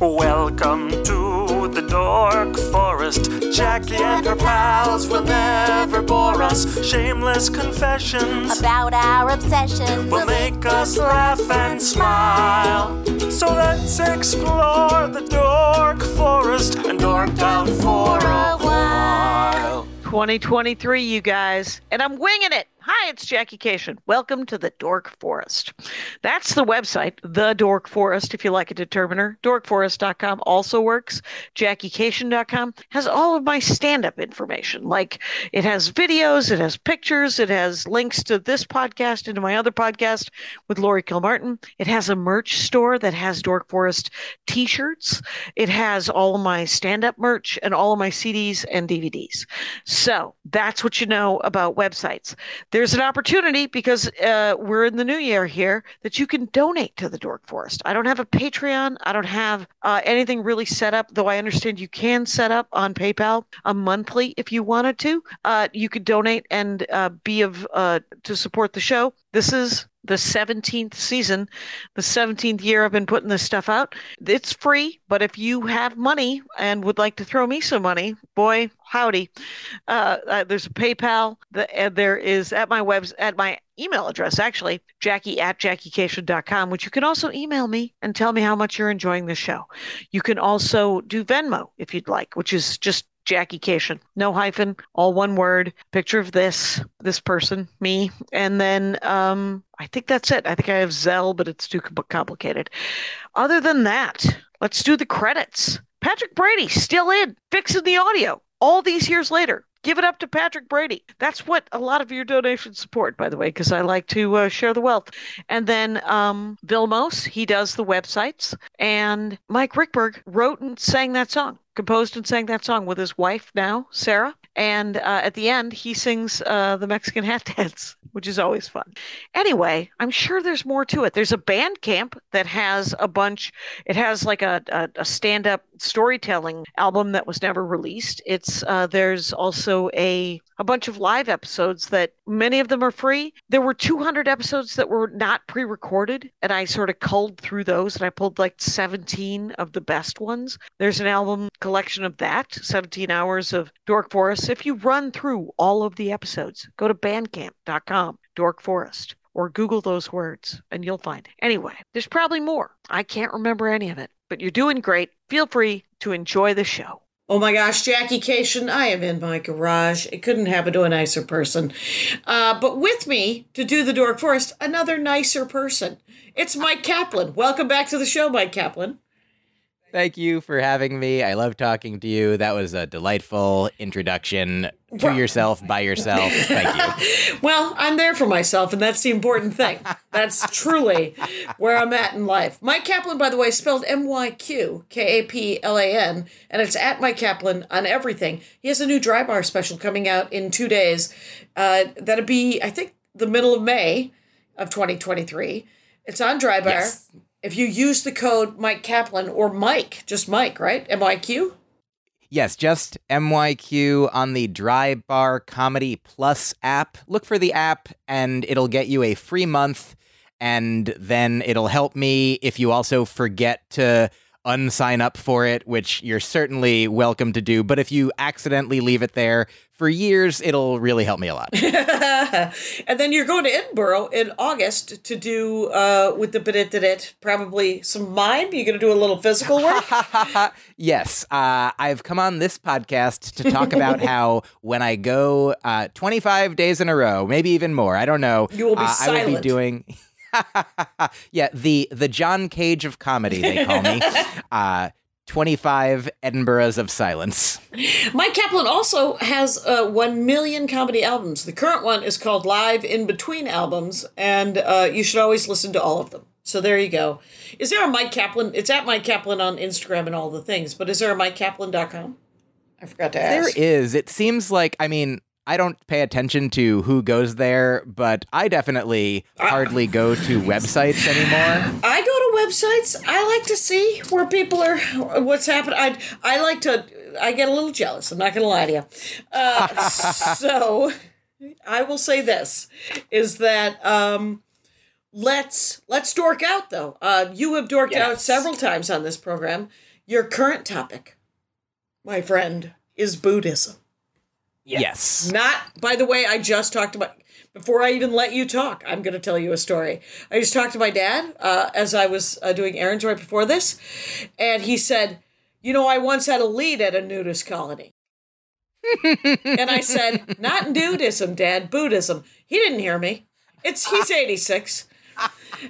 Welcome to the Dork Forest. Jackie and her pals will never bore us. Shameless confessions about our obsession. will make us laugh and smile. So let's explore the Dork Forest and dork out for a while. 2023, you guys, and I'm winging it. Hi, it's Jackie Kashian. Welcome to the Dork Forest. That's the website, The Dork Forest, if you like a determiner. Dorkforest.com also works. JackieKashian.com has all of my stand up information. Like it has videos, it has pictures, it has links to this podcast and to my other podcast with Lori Kilmartin. It has a merch store that has Dork Forest t shirts. It has all of my stand up merch and all of my CDs and DVDs. So that's what you know about websites. There's an opportunity because uh, we're in the new year here that you can donate to the Dork Forest. I don't have a Patreon. I don't have uh, anything really set up, though I understand you can set up on PayPal a monthly if you wanted to. Uh, you could donate and uh, be of uh, to support the show. This is the 17th season, the 17th year I've been putting this stuff out. It's free, but if you have money and would like to throw me some money, boy, howdy. Uh, uh, there's a PayPal. The, and there is at my webs at my email address actually, Jackie at JackieKashian.com, which you can also email me and tell me how much you're enjoying the show. You can also do Venmo if you'd like, which is just Jackie Kashian, no hyphen, all one word. Picture of this, this person, me, and then um, I think that's it. I think I have Zelle, but it's too complicated. Other than that, let's do the credits. Patrick Brady still in, fixing the audio all these years later. Give it up to Patrick Brady. That's what a lot of your donations support, by the way, because I like to uh, share the wealth. And then um, Vilmos, he does the websites. And Mike Ruekberg wrote and sang that song, composed and sang that song with his wife now, Sarah. And uh, at the end, he sings uh, the Mexican hat dance, which is always fun. Anyway, I'm sure there's more to it. There's a band camp that has a bunch, it has like a, a, a stand up storytelling album that was never released. It's uh, There's also a, a bunch of live episodes that many of them are free. There were 200 episodes that were not pre recorded, and I sort of culled through those and I pulled like 17 of the best ones. There's an album collection of that, 17 hours of Dork Forest. If you run through all of the episodes, go to bandcamp.com, Dork Forest, or Google those words and you'll find it. Anyway, there's probably more. I can't remember any of it, but you're doing great. Feel free to enjoy the show. Oh my gosh, Jackie Kashian, I am in my garage. It couldn't happen to a nicer person. Uh, but with me to do the Dork Forest, another nicer person. It's Myq Kaplan. Welcome back to the show, Myq Kaplan. Thank you for having me. I love talking to you. That was a delightful introduction to yourself by yourself. Thank you. Well, I'm there for myself, and that's the important thing. That's truly where I'm at in life. Myq Kaplan, by the way, spelled M Y Q K A P L A N, and it's at Myq Kaplan on everything. He has a new dry bar special coming out in two days. Uh, that'll be, I think, the middle of May of 2023. It's on dry bar. Yes. If you use the code Myq Kaplan or Mike, just Mike, right? M I Q? Yes, just MYQ on the Dry Bar Comedy Plus app. Look for the app and it'll get you a free month. And then it'll help me if you also forget to unsign up for it, which you're certainly welcome to do. But if you accidentally leave it there for years, it'll really help me a lot. and then you're going to Edinburgh in August to do uh, with the it probably some mime. You're going to do a little physical work. yes, uh, I've come on this podcast to talk about how when I go uh, 25 days in a row, maybe even more, I don't know, You will be uh, I will be doing. yeah, the the John Cage of comedy, they call me. Uh, 25 Edinburghs of silence. Myq Kaplan also has uh, one million comedy albums. The current one is called Live in Between Albums, and uh, you should always listen to all of them. So there you go. Is there a Myq Kaplan? It's at Myq Kaplan on Instagram and all the things, but is there a MyqKaplan.com? I forgot to There ask. is. It seems like, I mean, I don't pay attention to who goes there, but I definitely hardly go to websites anymore. I go to websites. I like to see where people are, what's happening. I I like to. I get a little jealous. I'm not going to lie to you. Uh, so I will say this: is that um, let's let's dork out though. Uh, you have dorked out several times on this program. Your current topic, my friend, is Buddhism. Yes. Not, by the way, I just talked about, before I even let you talk, I'm going to tell you a story. I just talked to my dad uh, as I was uh, doing errands right before this, and he said, You know, I once had a lead at a nudist colony. and I said, Not nudism, Dad, Buddhism. He didn't hear me. It's He's 86.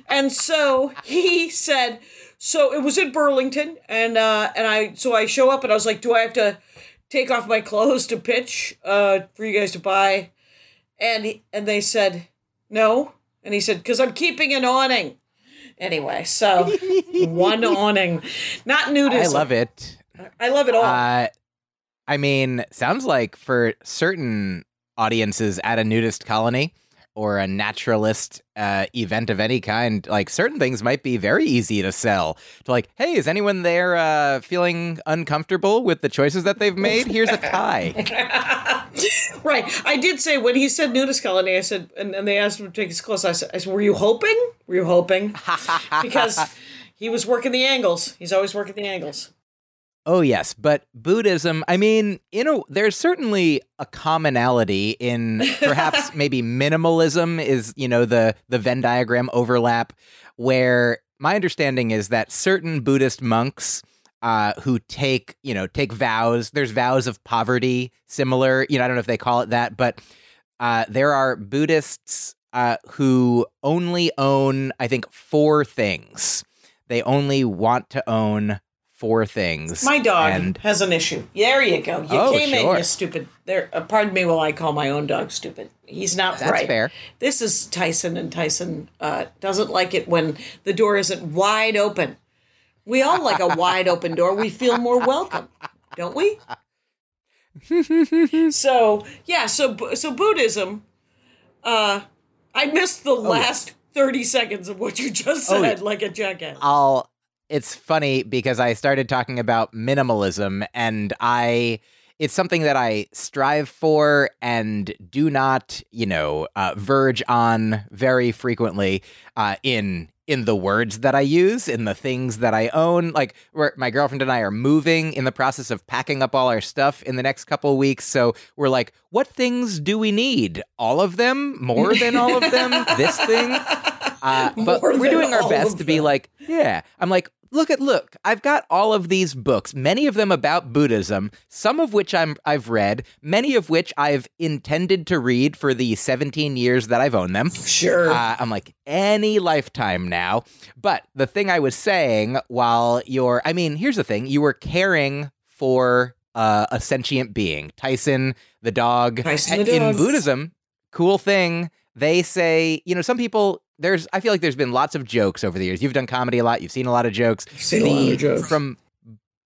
And so he said, so it was in Burlington, and uh, and I so I show up and I was like, do I have to take off my clothes to pitch uh, for you guys to buy? And he, and they said no, and he said because I'm keeping an awning. Anyway, so one awning, not nudism. I love it. I love it all. Uh, I mean, sounds like for certain audiences at a nudist colony or a naturalist uh, event of any kind, like certain things might be very easy to sell. To like, hey, is anyone there uh, feeling uncomfortable with the choices that they've made? Here's a tie. right. I did say when he said nudist colony, I said, and, and they asked him to take his clothes. I said, I said, were you hoping? Were you hoping? because he was working the angles. He's always working the angles. Oh yes, but Buddhism, I mean, you know, there's certainly a commonality in perhaps maybe minimalism is, you know, the the Venn diagram overlap where my understanding is that certain Buddhist monks uh, who take, you know, take vows, there's vows of poverty similar, you know, I don't know if they call it that, but uh, there are Buddhists uh, who only own, I think, four things. They only want to own four things. My dog and has an issue. There you go. You Oh, came in, you stupid. There. Uh, pardon me while I call my own dog stupid. He's not That's right. fair. This is Tyson, and Tyson uh, doesn't like it when the door isn't wide open. We all like a wide open door. We feel more welcome, don't we? so yeah, so so Buddhism. Uh, I missed the last thirty seconds of what you just Oh, said, yeah. like a jackass. I'll it's funny because I started talking about minimalism and I it's something that I strive for and do not, you know, uh, verge on very frequently uh, in in the words that I use, in the things that I own. Like my girlfriend and I are moving in the process of packing up all our stuff in the next couple weeks. So we're like, what things do we need? All of them? More than all of them? this thing? Uh, but we're doing our best to be like, yeah. I'm like, look at look. I've got all of these books, many of them about Buddhism, some of which I'm I've read, many of which I've intended to read for the 17 years that I've owned them. Sure. Uh, I'm like any lifetime now. But the thing I was saying while you're, I mean, here's the thing: you were caring for uh, a sentient being, Tyson the dog. Tyson the In. Buddhism, cool thing. They say, you know, some people. There's, I feel like there's been lots of jokes over the years. You've done comedy a lot. You've seen a lot of jokes. seen a lot of jokes. from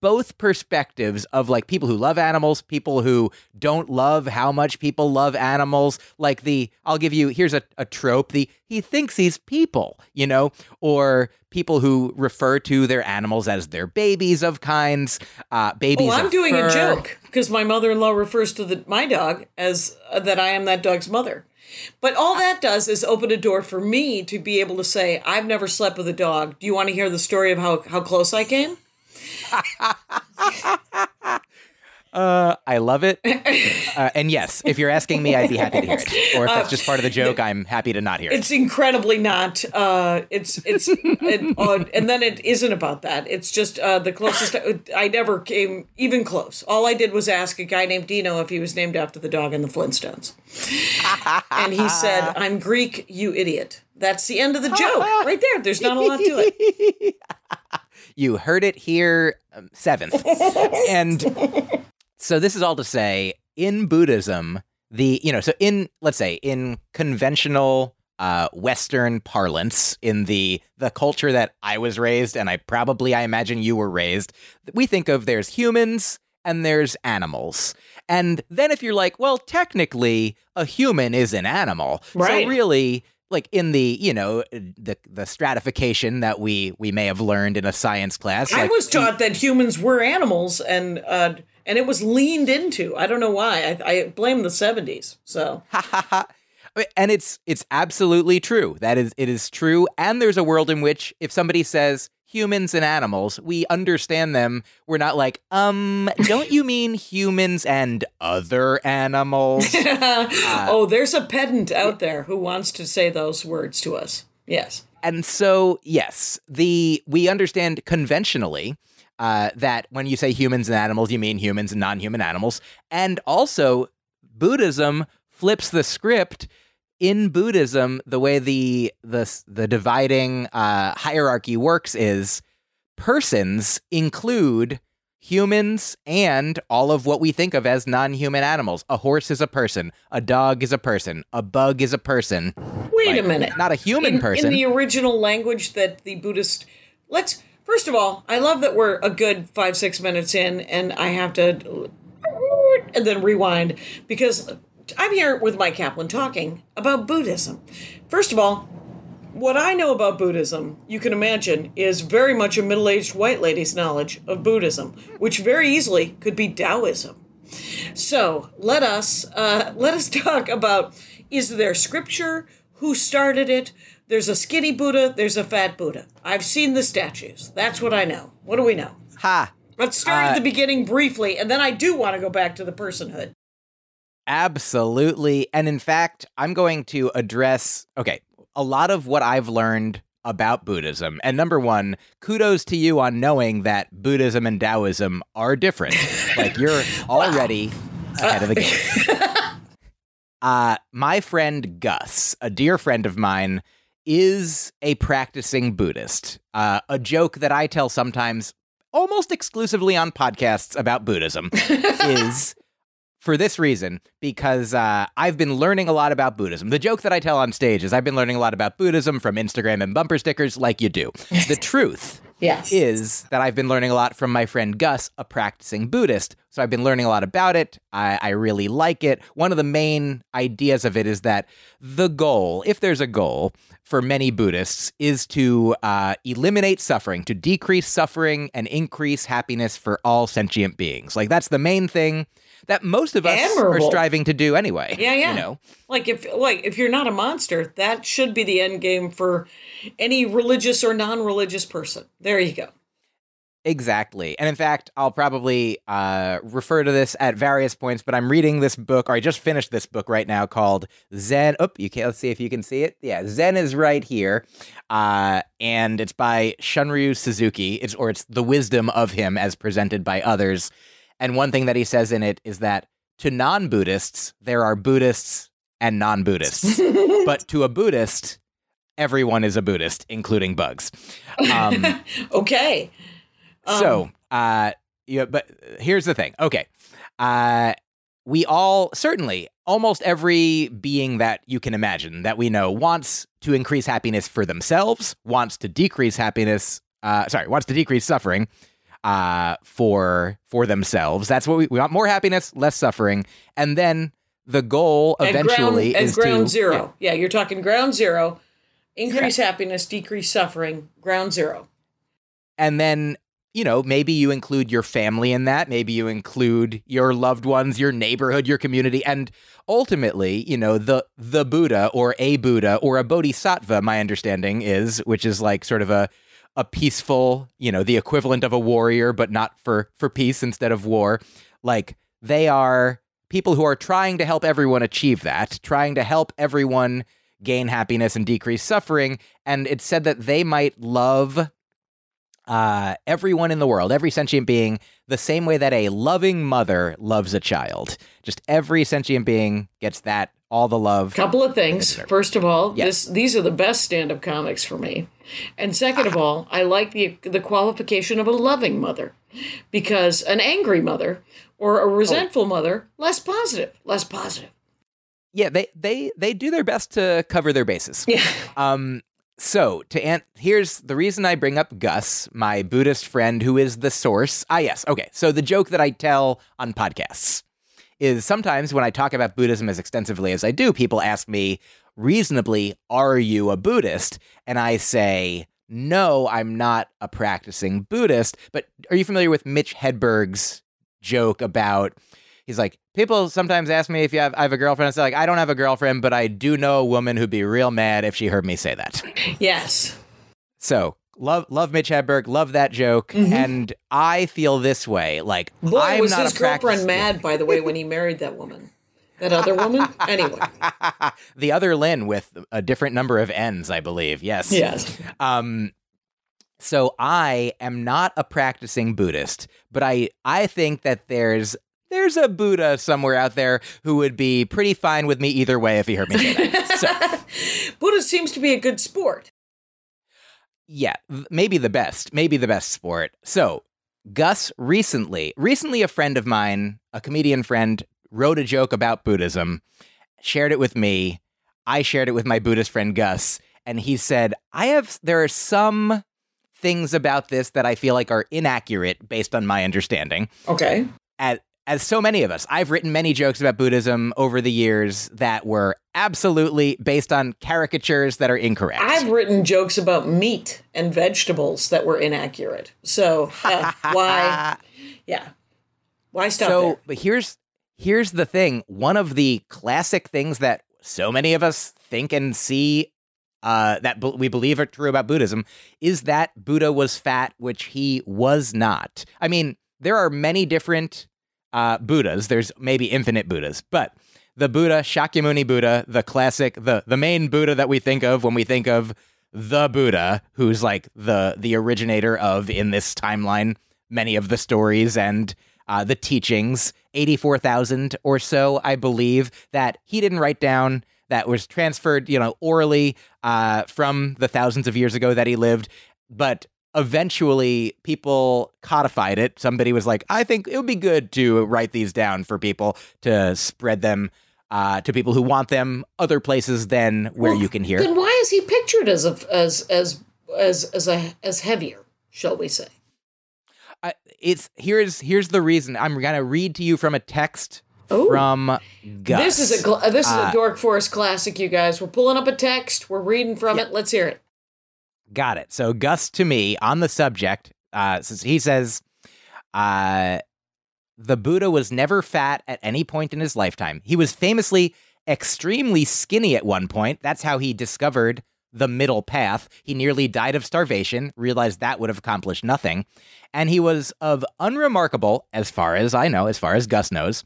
both perspectives of like people who love animals, people who don't love how much people love animals. Like the, I'll give you, here's a, a trope the he thinks he's people, you know, or people who refer to their animals as their babies of kinds, uh, babies. Oh, I'm doing a joke because my mother-in-law refers to the, my dog as uh, that I am that dog's mother. But all that does is open a door for me to be able to say, I've never slept with a dog. Do you want to hear the story of how, how close I came? Uh, I love it. Uh, and yes, if you're asking me, I'd be happy to hear it. Or if that's just part of the joke, I'm happy to not hear it. It's incredibly not. Uh, it's it's it, uh, and then it isn't about that. It's just uh, the closest I, I never came even close. All I did was ask a guy named Dino if he was named after the dog in the Flintstones, and he said, "I'm Greek, you idiot." That's the end of the joke, right there. There's not a lot to it. You heard it here, um, seventh. and so this is all to say, in Buddhism, the you know, so in let's say in conventional uh, Western parlance, in the the culture that I was raised, and I probably I imagine you were raised, we think of there's humans and there's animals. And then if you're like, well, technically, a human is an animal. Right. So really, like in the you know the the stratification that we we may have learned in a science class. I like, was taught that humans were animals, and uh, and it was leaned into. I don't know why. I, I blame the '70s. So and it's it's absolutely true. That is it is true. And there's a world in which if somebody says humans and animals. We understand them. We're not like, um, don't you mean humans and other animals? oh, there's a pedant out there who wants to say those words to us. Yes. And so, yes, the we understand conventionally uh, that when you say humans and animals, you mean humans and non-human animals, and also Buddhism flips the script. In Buddhism, the way the the the dividing uh, hierarchy works is persons include humans and all of what we think of as non-human animals. A horse is a person, a dog is a person, a bug is a person. Wait Like, a minute. Not a human in, person. In the original language that the Buddhist. Let's. First of all, I love that we're a good five, six minutes in, and I have to. And then rewind because I'm here with Myq Kaplan talking about Buddhism. First of all, what I know about Buddhism, you can imagine, is very much a middle aged white lady's knowledge of Buddhism, which very easily could be Taoism. So let us uh, let us talk about is there scripture? Who started it? There's a skinny Buddha. There's a fat Buddha. I've seen the statues. That's what I know. What do we know? ha. Let's start Uh, at the beginning briefly, and then I do want to go back to the personhood. Absolutely. And in fact, I'm going to address okay, a lot of what I've learned about Buddhism. And number one, kudos to you on knowing that Buddhism and Taoism are different. like you're already ahead of the game. Uh, my friend Gus, a dear friend of mine, is a practicing Buddhist. Uh, a joke that I tell sometimes, almost exclusively on podcasts about Buddhism, is for this reason because uh, I've been learning a lot about Buddhism. The joke that I tell on stage is I've been learning a lot about Buddhism from Instagram and bumper stickers, like you do. The truth Yes. is that I've been learning a lot from my friend Gus, a practicing Buddhist. So I've been learning a lot about it. I, I really like it. One of the main ideas of it is that the goal, if there's a goal for many Buddhists, is to uh, eliminate suffering, to decrease suffering and increase happiness for all sentient beings. Like that's the main thing that most of us Admirable. are striving to do anyway. Yeah, yeah. You know, Like if like if you're not a monster, that should be the end game for any religious or non-religious person. There you go. Exactly. And in fact, I'll probably uh, refer to this at various points, but I'm reading this book, or I just finished this book right now called Zen. Oh, you can't, let's see if you can see it. Yeah, Zen is right here. Uh, and it's by Shunryu Suzuki. It's, or it's the wisdom of him as presented by others. And one thing that he says in it is that to non Buddhists, there are Buddhists and non Buddhists. but to a Buddhist, everyone is a Buddhist, including bugs. Um, Okay. so, uh, yeah, but here's the thing. Okay. Uh, we all, certainly, almost every being that you can imagine that we know wants to increase happiness for themselves, wants to decrease happiness, uh, sorry, wants to decrease suffering uh, for for themselves. That's what we, we want more happiness, less suffering. And then the goal eventually ground, at is ground to zero. Yeah. you're talking ground zero. Increase happiness, decrease suffering. Ground zero. and then you know maybe you include your family in that maybe you include your loved ones your neighborhood your community and ultimately you know the the buddha or a buddha or a bodhisattva my understanding is which is like sort of a a peaceful you know the equivalent of a warrior but not for for peace instead of war like they are people who are trying to help everyone achieve that trying to help everyone gain happiness and decrease suffering and it's said that they might love uh, everyone in the world, every sentient being, the same way that a loving mother loves a child. Just every sentient being gets that, all the love. Couple of things. First of all, Yes. this these are the best stand-up comics for me. And second of all, I like the the qualification of a loving mother. Because an angry mother or a resentful mother, less positive, less positive. Yeah, they they they do their best to cover their bases. Yeah. Um, so to an- here's the reason I bring up Gus, my Buddhist friend who is the source. Ah, yes, okay. So the joke that I tell on podcasts is sometimes when I talk about Buddhism as extensively as I do, people ask me reasonably, "Are you a Buddhist?" And I say, "No, I'm not a practicing Buddhist." But are you familiar with Mitch Hedberg's joke about? He's like, people sometimes ask me if you have I have a girlfriend. I say like, I don't have a girlfriend, but I do know a woman who'd be real mad if she heard me say that. Yes. So love love Mitch Hedberg, love that joke, and I feel this way. Like Mm-hmm. Boy, I'm was not his girlfriend mad, by the way, when he married that woman. That other woman? Anyway. the other Lynn with a different number of N's, I believe. Yes. Yes. Um, so I am not a practicing Buddhist, but I I think that there's there's a Buddha somewhere out there who would be pretty fine with me either way if he heard me say that. so Buddha seems to be a good sport. Yeah, maybe the best, maybe the best sport. So Gus recently, recently a friend of mine, a comedian friend, wrote a joke about Buddhism, shared it with me. I shared it with my Buddhist friend Gus, and he said, "I have there are some things about this that I feel like are inaccurate based on my understanding." Okay. As as so many of us, I've written many jokes about Buddhism over the years that were absolutely based on caricatures that are incorrect. I've written jokes about meat and vegetables that were inaccurate. So uh, why? Yeah. Why stop so there? but here's here's the thing one of the classic things that so many of us think and see uh, that b- we believe are true about buddhism is that buddha was fat which he was not i mean there are many different uh, buddhas there's maybe infinite buddhas but the buddha shakyamuni buddha the classic the the main buddha that we think of when we think of the buddha who's like the the originator of in this timeline many of the stories and uh, the teachings, 84,000 or so, I believe, that he didn't write down, that was transferred, you know, orally uh, from the thousands of years ago that he lived. But eventually people codified it. Somebody was like, I think it would be good to write these down for people to spread them uh, to people who want them other places than where Well, you can hear. Then why is he pictured as a as as as as a as heavier? Shall we say? I, it's here's here's the reason. I'm gonna read to you from a text Oh. from Gus. This is a uh, this is Uh, a Dork Forest classic, you guys. We're pulling up a text. We're reading from it. Let's hear it. Got it. So Gus to me on the subject, uh, he says, uh, the Buddha was never fat at any point in his lifetime. He was famously extremely skinny at one point. That's how he discovered the middle path. He nearly died of starvation, realized that would have accomplished nothing. And he was of unremarkable, as far as I know, as far as Gus knows,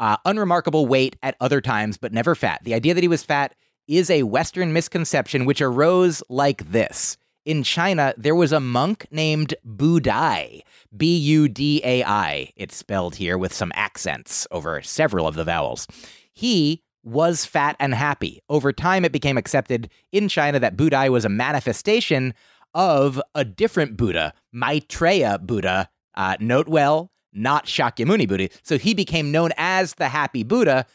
uh, unremarkable weight at other times, but never fat. The idea that he was fat is a Western misconception which arose like this. In China, there was a monk named Budai, B U D A I. It's spelled here with some accents over several of the vowels. He was fat and happy. Over time, it became accepted in China that Budai was a manifestation of a different Buddha, Maitreya Buddha. Uh, note well, not Shakyamuni Buddha. So he became known as the Happy Buddha.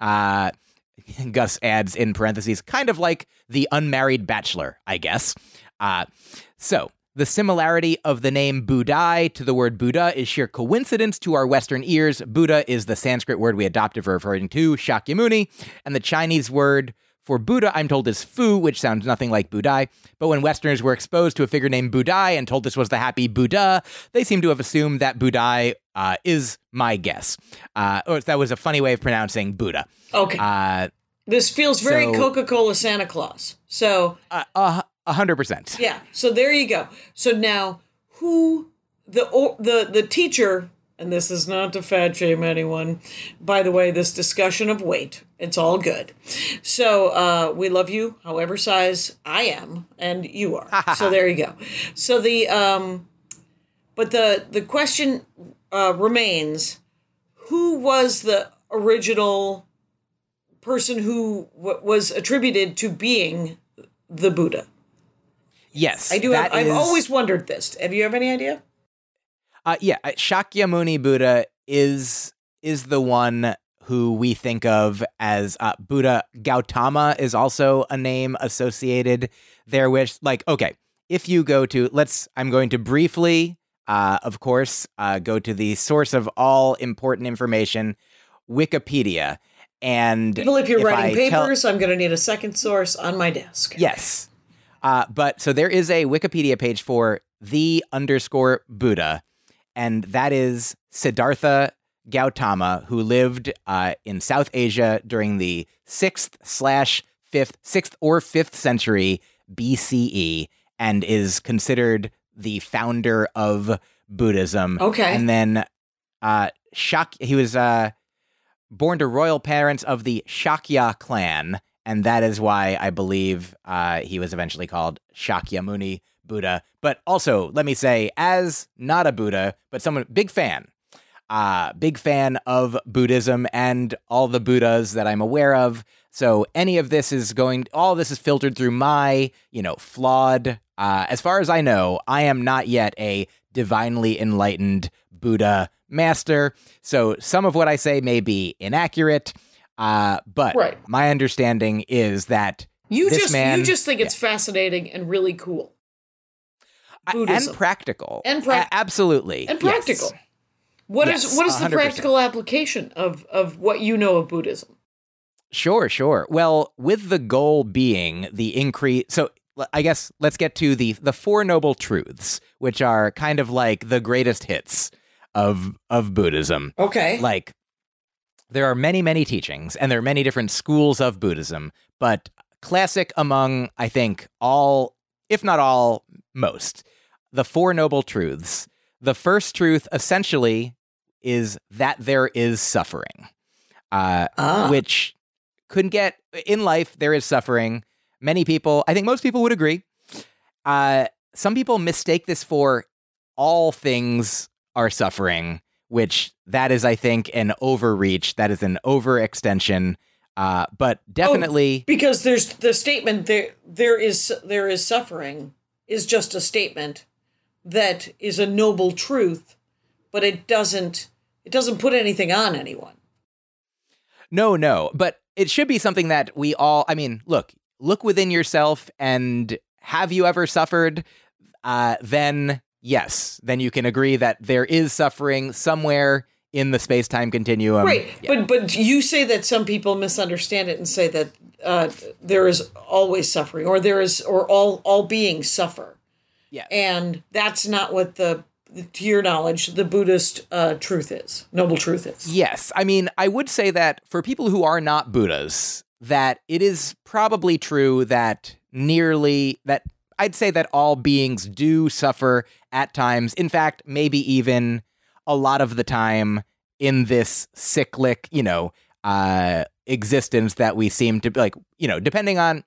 Uh, Gus adds in parentheses, kind of like the unmarried bachelor, I guess. Uh, so the similarity of the name Budai to the word Buddha is sheer coincidence to our Western ears. Buddha is the Sanskrit word we adopted for referring to Shakyamuni, and the Chinese word for Buddha, I'm told, is Fu, which sounds nothing like Budai. But when Westerners were exposed to a figure named Budai and told this was the happy Buddha, they seem to have assumed that Budai uh, is my guess. Uh, or that was a funny way of pronouncing Buddha. Okay. Uh, this feels very so- Coca Cola Santa Claus. So uh, uh, a hundred percent. yeah. So there you go. So now who the or, the the teacher and this is not to fat shame anyone. By the way, this discussion of weight, it's all good. So uh, we love you, however size I am and you are. so there you go. So the um, but the the question uh, remains: Who was the original person who w- was attributed to being the Buddha? Yes, I do. Have, I've always wondered this. Have you have any idea? Uh, yeah, uh, Shakyamuni Buddha is is the one who we think of as uh, Buddha. Gautama is also a name associated there with, like, okay, if you go to, let's, I'm going to briefly, uh, of course, uh, go to the source of all important information, Wikipedia. And Well, if you're if writing I tell- papers, I'm going to need a second source on my desk. Yes. Uh, but so there is a Wikipedia page for the underscore Buddha, and that is Siddhartha Gautama, who lived uh, in South Asia during the sixth slash fifth, sixth or fifth century BCE. and is considered the founder of Buddhism. Okay. And then uh Shak he was uh born to royal parents of the Shakya clan, and that is why I believe uh he was eventually called Shakyamuni Buddha. But also, let me say, as not a Buddha, but someone big fan. Uh big fan of Buddhism and all the Buddhas that I'm aware of. So any of this is going all this is filtered through my, you know, flawed uh as far as I know, I am not yet a divinely enlightened Buddha master. So some of what I say may be inaccurate, uh, but Right. my understanding is that You just man, you just think it's fascinating and really cool Buddhism. and practical, And prac- A- absolutely, and yes. practical. What is Yes, what is the 100%. practical application of of what you know of Buddhism? Sure, sure. Well, with the goal being the increase. So I guess let's get to the the four noble truths, which are kind of like the greatest hits of of Buddhism. Okay. like there are many many teachings and there are many different schools of buddhism but classic among i think all if not all most the four noble truths. The first truth essentially is that there is suffering uh, ah. which couldn't get in life there is suffering. Many people i think most people would agree. Uh, some people mistake this for all things are suffering which that is i think an overreach. That is an overextension. Uh, but definitely because there's the statement there there is there is suffering is just a statement that is a noble truth, but it doesn't it doesn't put anything on anyone. No, no, but it should be something that we all. I mean, look, look within yourself, and have you ever suffered? Uh, then yes, then you can agree that there is suffering somewhere in the space time continuum. right. Yeah. But but you say that some people misunderstand it and say that uh, there is always suffering or there is or all all beings suffer. Yeah. And that's not what the to your knowledge the Buddhist uh, truth is. Noble truth is. Yes. I mean, I would say that for people who are not Buddhas, that it is probably true that nearly that I'd say that all beings do suffer at times. In fact, maybe even a lot of the time in this cyclic, you know, uh existence that we seem to like, you know, depending on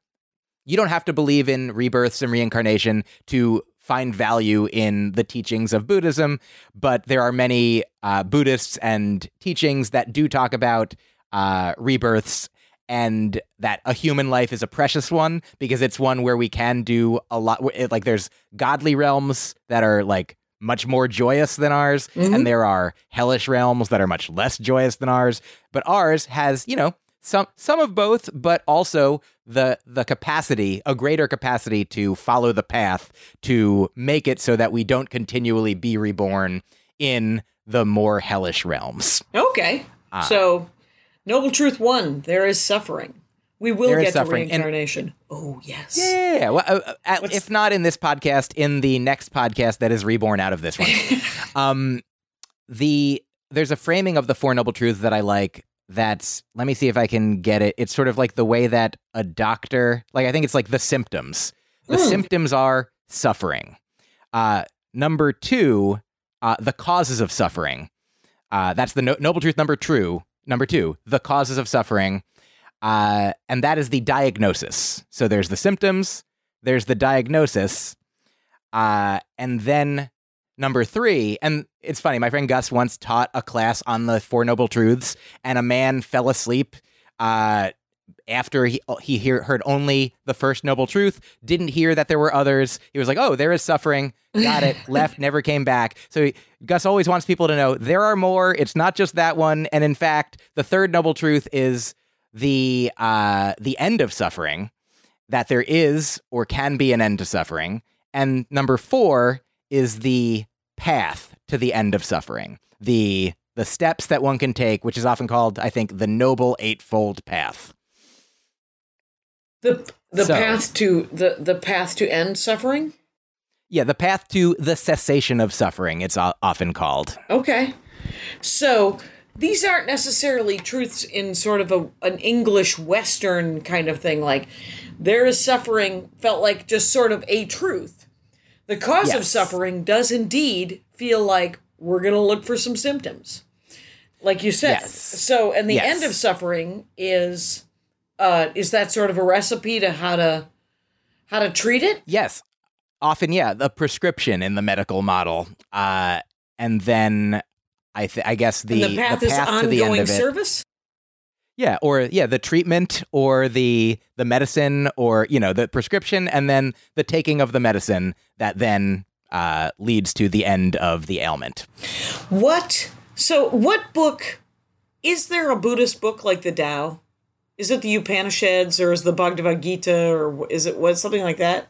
you don't have to believe in rebirths and reincarnation to find value in the teachings of Buddhism, but there are many uh, Buddhists and teachings that do talk about uh, rebirths and that a human life is a precious one because it's one where we can do a lot. Like there's godly realms that are like much more joyous than ours, and there are hellish realms that are much less joyous than ours. But ours has, you know, some some of both, but also the the capacity, a greater capacity to follow the path to make it so that we don't continually be reborn in the more hellish realms. Okay. Ah. so, noble truth one: there is suffering. We will get to suffering, and- reincarnation. oh yes. Yeah, well, uh, uh, at- if not in this podcast, in the next podcast that is reborn out of this one. um, the there's a framing of the four noble truths that I like. That's let me see if I can get it. It's sort of like the way that a doctor, like I think it's like the symptoms. The Mm. symptoms are suffering. Uh, number two, uh, the causes of suffering. Uh, that's the no- noble truth number true. Number two, the causes of suffering. Uh, and that is the diagnosis. So there's the symptoms, there's the diagnosis, uh, and then number three. And it's funny, my friend Gus once taught a class on the Four Noble Truths, and a man fell asleep uh, after he he hear, heard only the first noble truth, didn't hear that there were others. He was like, "Oh, there is suffering." Got it. Left, never came back. So he, Gus always wants people to know there are more. It's not just that one. And in fact, the third noble truth is the uh, the end of suffering. That there is or can be an end to suffering. And number four is the path to the end of suffering. The the steps that one can take, which is often called, I think, the noble eightfold path. The the So- path to the the path to end suffering. Yeah, the path to the cessation of suffering, it's often called. Okay. So these aren't necessarily truths in sort of a an English Western kind of thing. Like there is suffering felt like just sort of a truth. The cause of suffering does indeed feel like we're going to look for some symptoms. Like you said. Yes. So, and the Yes. end of suffering is uh is that sort of a recipe to how to how to treat it? Yes. Often, yeah, the prescription in the medical model. Uh, and then I, th- I guess the, the path, is to the end ongoing of it. service? Yeah, or yeah, the treatment or the the medicine or you know the prescription and then the taking of the medicine that then uh, leads to the end of the ailment. What? So, what book is there a Buddhist book like the Tao? Is it the Upanishads or is the Bhagavad Gita or is it what something like that?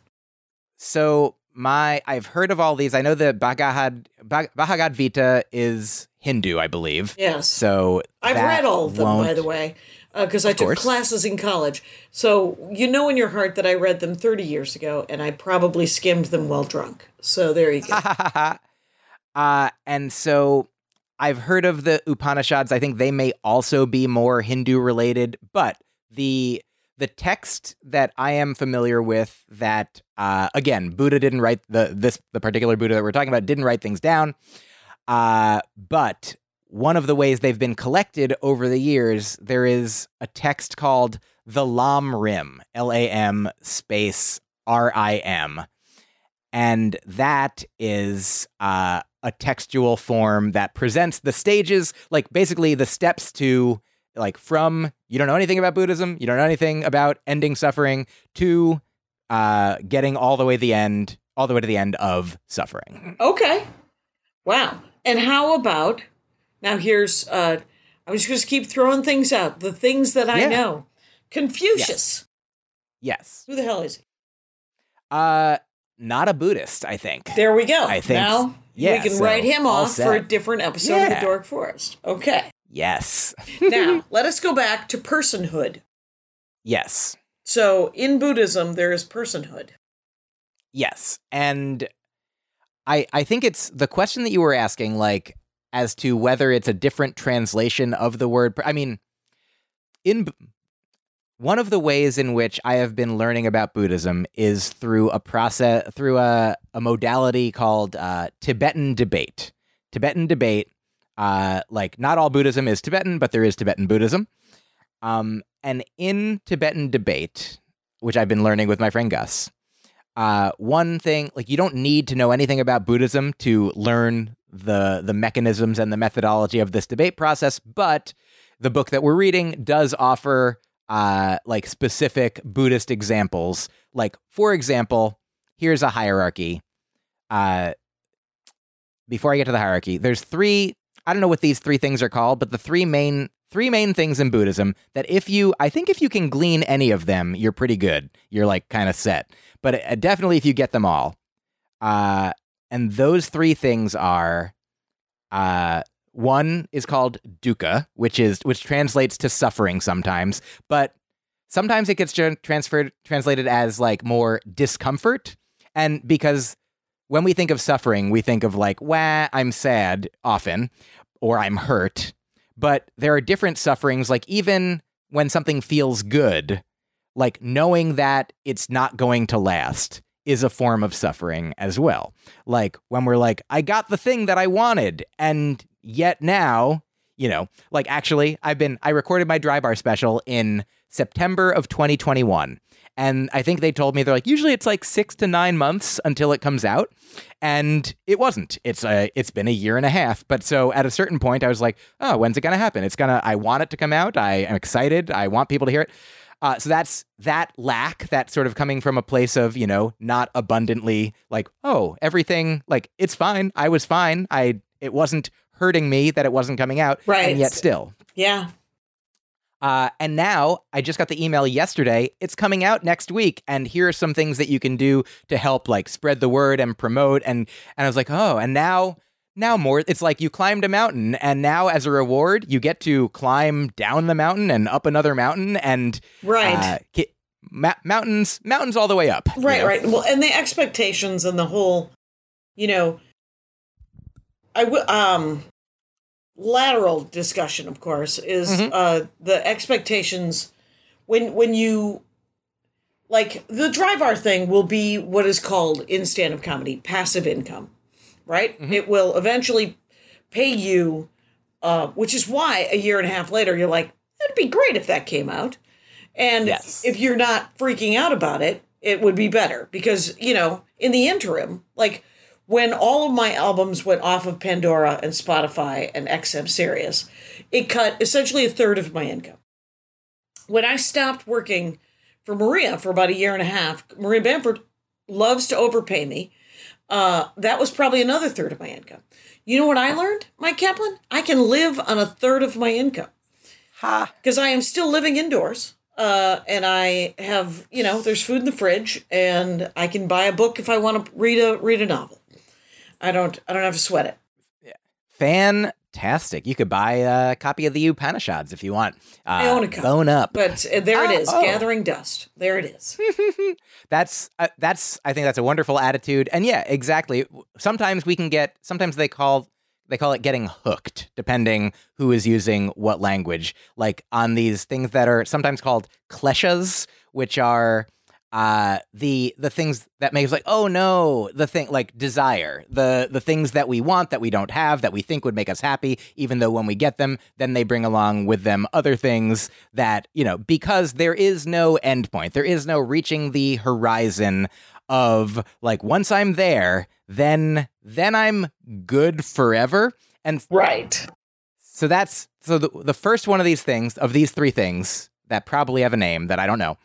So my I've heard of all these. I know the Bhagavad Bhagavad Gita is Hindu, I believe. Yes. So I've read all of them, by won't- the way, because I took course. classes in college. So you know in your heart that I read them 30 years ago, and I probably skimmed them while drunk. So there you go. uh, and so I've heard of the Upanishads. I think they may also be more Hindu related, but the the text that I am familiar with that uh, again Buddha didn't write the this the particular Buddha that we're talking about didn't write things down. Uh, but one of the ways they've been collected over the years, there is a text called the Lam Rim, L A M space R I M and that is uh, a textual form that presents the stages like basically the steps to like from you don't know anything about buddhism you don't know anything about ending suffering to uh, getting all the way the end all the way to the end of suffering Okay. Wow. And how about now? Here's uh, I'm just going to keep throwing things out. The things that I Yeah. know. Confucius. yes Who the hell is he? uh not a buddhist i think There we go. I think- now yeah, we can so, write him off for a different episode of the Dork Forest. Okay. yes now let us go back to personhood. yes So in Buddhism, there is personhood. Yes. And I I think it's the question that you were asking like as to whether it's a different translation of the word I mean in one of the ways in which I have been learning about Buddhism is through a process through a, a modality called uh, Tibetan debate. Tibetan debate, uh, like not all Buddhism is Tibetan, but there is Tibetan Buddhism. Um, and in Tibetan debate, which I've been learning with my friend Gus, uh, one thing like you don't need to know anything about Buddhism to learn the the mechanisms and the methodology of this debate process, but the book that we're reading does offer uh, like specific Buddhist examples. Like for example, here's a hierarchy. Uh, before I get to the hierarchy, there's three. I don't know what these three things are called, but the three main three main things in Buddhism that if you, I think if you can glean any of them, you're pretty good. You're like kind of set. But uh, definitely if you get them all, uh, and those three things are, uh, one is called dukkha, which is which translates to suffering sometimes, but sometimes it gets transferred translated as like more discomfort, and because when we think of suffering, we think of like, wah, I'm sad often, or I'm hurt. But there are different sufferings, like even when something feels good, like knowing that it's not going to last is a form of suffering as well. Like when we're like, I got the thing that I wanted, and yet now, you know, like actually, I've been, I recorded my dry bar special in September of 2021. And I think they told me they're like usually it's like six to nine months until it comes out, and it wasn't. It's a it's been a year and a half. But so at a certain point, I was like, oh, when's it gonna happen? It's gonna. I want it to come out. I am excited. I want people to hear it. Uh, so that's that lack, that sort of coming from a place of you know not abundantly like oh everything like it's fine. I was fine. I it wasn't hurting me that it wasn't coming out, Right. And yet still, Yeah. uh, and now I just got the email yesterday. It's coming out next week, and here are some things that you can do to help, like spread the word and promote. And and I was like, oh, and now now more. It's like you climbed a mountain, and now as a reward, you get to climb down the mountain and up another mountain, and Right. uh, ma- mountains mountains all the way up. you Right, know? right. Well, and the expectations and the whole, you know, I w- um lateral discussion, of course, is Mhm. uh the expectations when when you like the dry bar thing will be what is called in stand-up comedy passive income, right? It will eventually pay you, uh, which is why a year and a half later you're like, it'd be great if that came out. And Yes. if you're not freaking out about it, it would be better because, you know, in the interim, like when all of my albums went off of Pandora and Spotify and XM Sirius, it cut essentially a third of my income. When I stopped working for Maria for about a year and a half, Maria Bamford loves to overpay me. Uh, that was probably another third of my income. You know what I learned, Myq Kaplan? I can live on a third of my income Ha. because I am still living indoors. Uh, and I have, you know, there's food in the fridge, and I can buy a book if I want to read a read a novel. I don't, I don't have to sweat it. Fantastic. You could buy a copy of the Upanishads if you want. Uh, I own a copy. Bone up. But uh, there it Oh, is, oh. gathering dust. There it is. that's uh, that's I think that's a wonderful attitude. And yeah, exactly. Sometimes we can get sometimes they call they call it getting hooked depending who is using what language. Like on these things that are sometimes called kleshas, which are uh the the things that make us like oh no the thing like desire the the things that we want that we don't have that we think would make us happy even though when we get them then they bring along with them other things that you know because there is no end point there is no reaching the horizon of like once i'm there then then i'm good forever and Right. so that's so the, the first one of these things of these three things that probably have a name that I don't know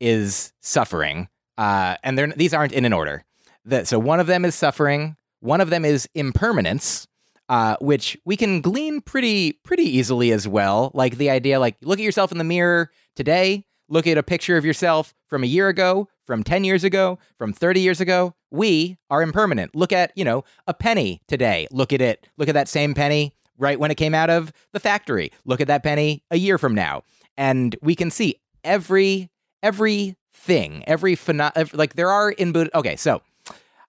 is suffering. Uh, and these aren't in an order. The, so one of them is suffering. One of them is impermanence, uh, which we can glean pretty pretty easily as well. Like the idea, like look at yourself in the mirror today. Look at a picture of yourself from a year ago, from 10 years ago, from 30 years ago. We are impermanent. Look at, you know, a penny today. Look at it. Look at that same penny right when it came out of the factory. Look at that penny a year from now. And we can see every everything, every pheno- ev- like there are in Buddha. Okay, so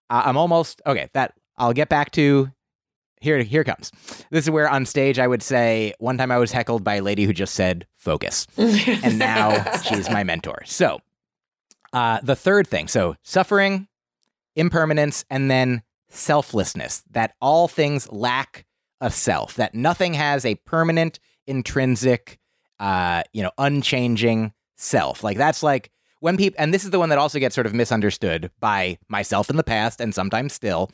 uh, I'm almost okay. That I'll get back to. Here, here comes. This is where on stage I would say one time I was heckled by a lady who just said focus, and now she's my mentor. So, uh, the third thing, so suffering, impermanence, and then selflessness. That all things lack a self. That nothing has a permanent, intrinsic, uh, you know, unchanging self. Like that's like when people, and this is the one that also gets sort of misunderstood by myself in the past and sometimes still.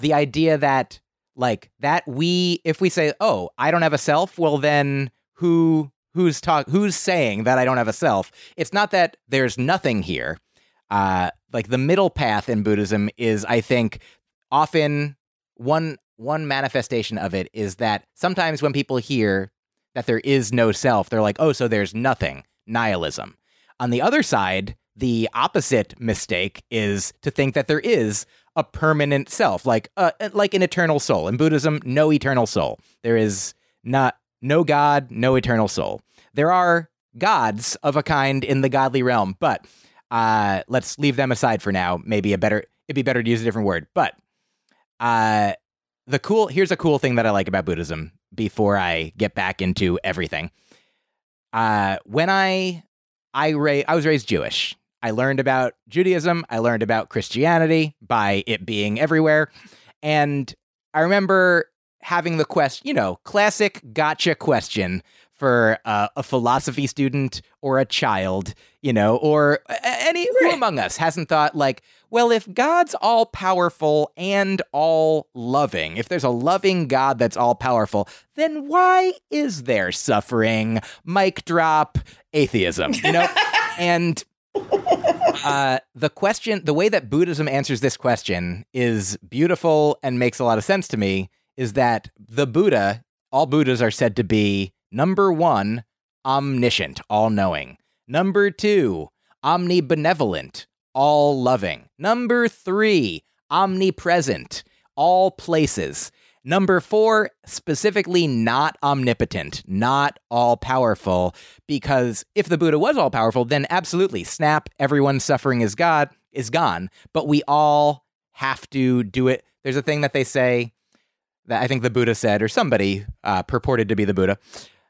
The idea that like that we, if we say, oh, I don't have a self, well then who who's talk who's saying that I don't have a self? It's not that there's nothing here. Uh, like the middle path in Buddhism is, I think, often one one manifestation of it is that sometimes when people hear that there is no self, they're like, oh, so there's nothing, nihilism. On the other side, the opposite mistake is to think that there is a permanent self, like uh, like an eternal soul. In Buddhism, no eternal soul. There is not no God, no eternal soul. There are gods of a kind in the godly realm, but uh, let's leave them aside for now. Maybe a better it'd be better to use a different word. But uh, the cool here's a cool thing that I like about Buddhism before I get back into everything. Uh, when I I ra- I was raised Jewish. I learned about Judaism. I learned about Christianity by it being everywhere, and I remember having the quest, you know, classic gotcha question for uh, a philosophy student or a child, you know, or any who among us hasn't thought like, well, if God's all powerful and all loving, if there's a loving God that's all powerful, then why is there suffering? Mic drop atheism, you know? and uh, the question, the way that Buddhism answers this question is beautiful and makes a lot of sense to me. Is that the Buddha, all Buddhas are said to be number one, omniscient, all knowing. Number two, omnibenevolent, all loving. Number three, omnipresent, all places. Number four, specifically not omnipotent, not all powerful, because if the Buddha was all powerful, then absolutely, snap, everyone suffering is God is gone. But we all have to do it. There's a thing that they say that I think the Buddha said, or somebody uh, purported to be the Buddha,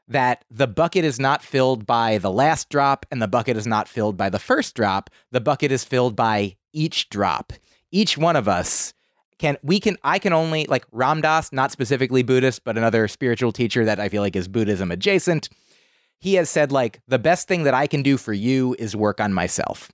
that the bucket is not filled by the last drop and the bucket is not filled by the first drop. The bucket is filled by each drop. Each one of us can we can I can only like Ram Dass, not specifically Buddhist, but another spiritual teacher that I feel like is Buddhism adjacent. He has said like the best thing that I can do for you is work on myself.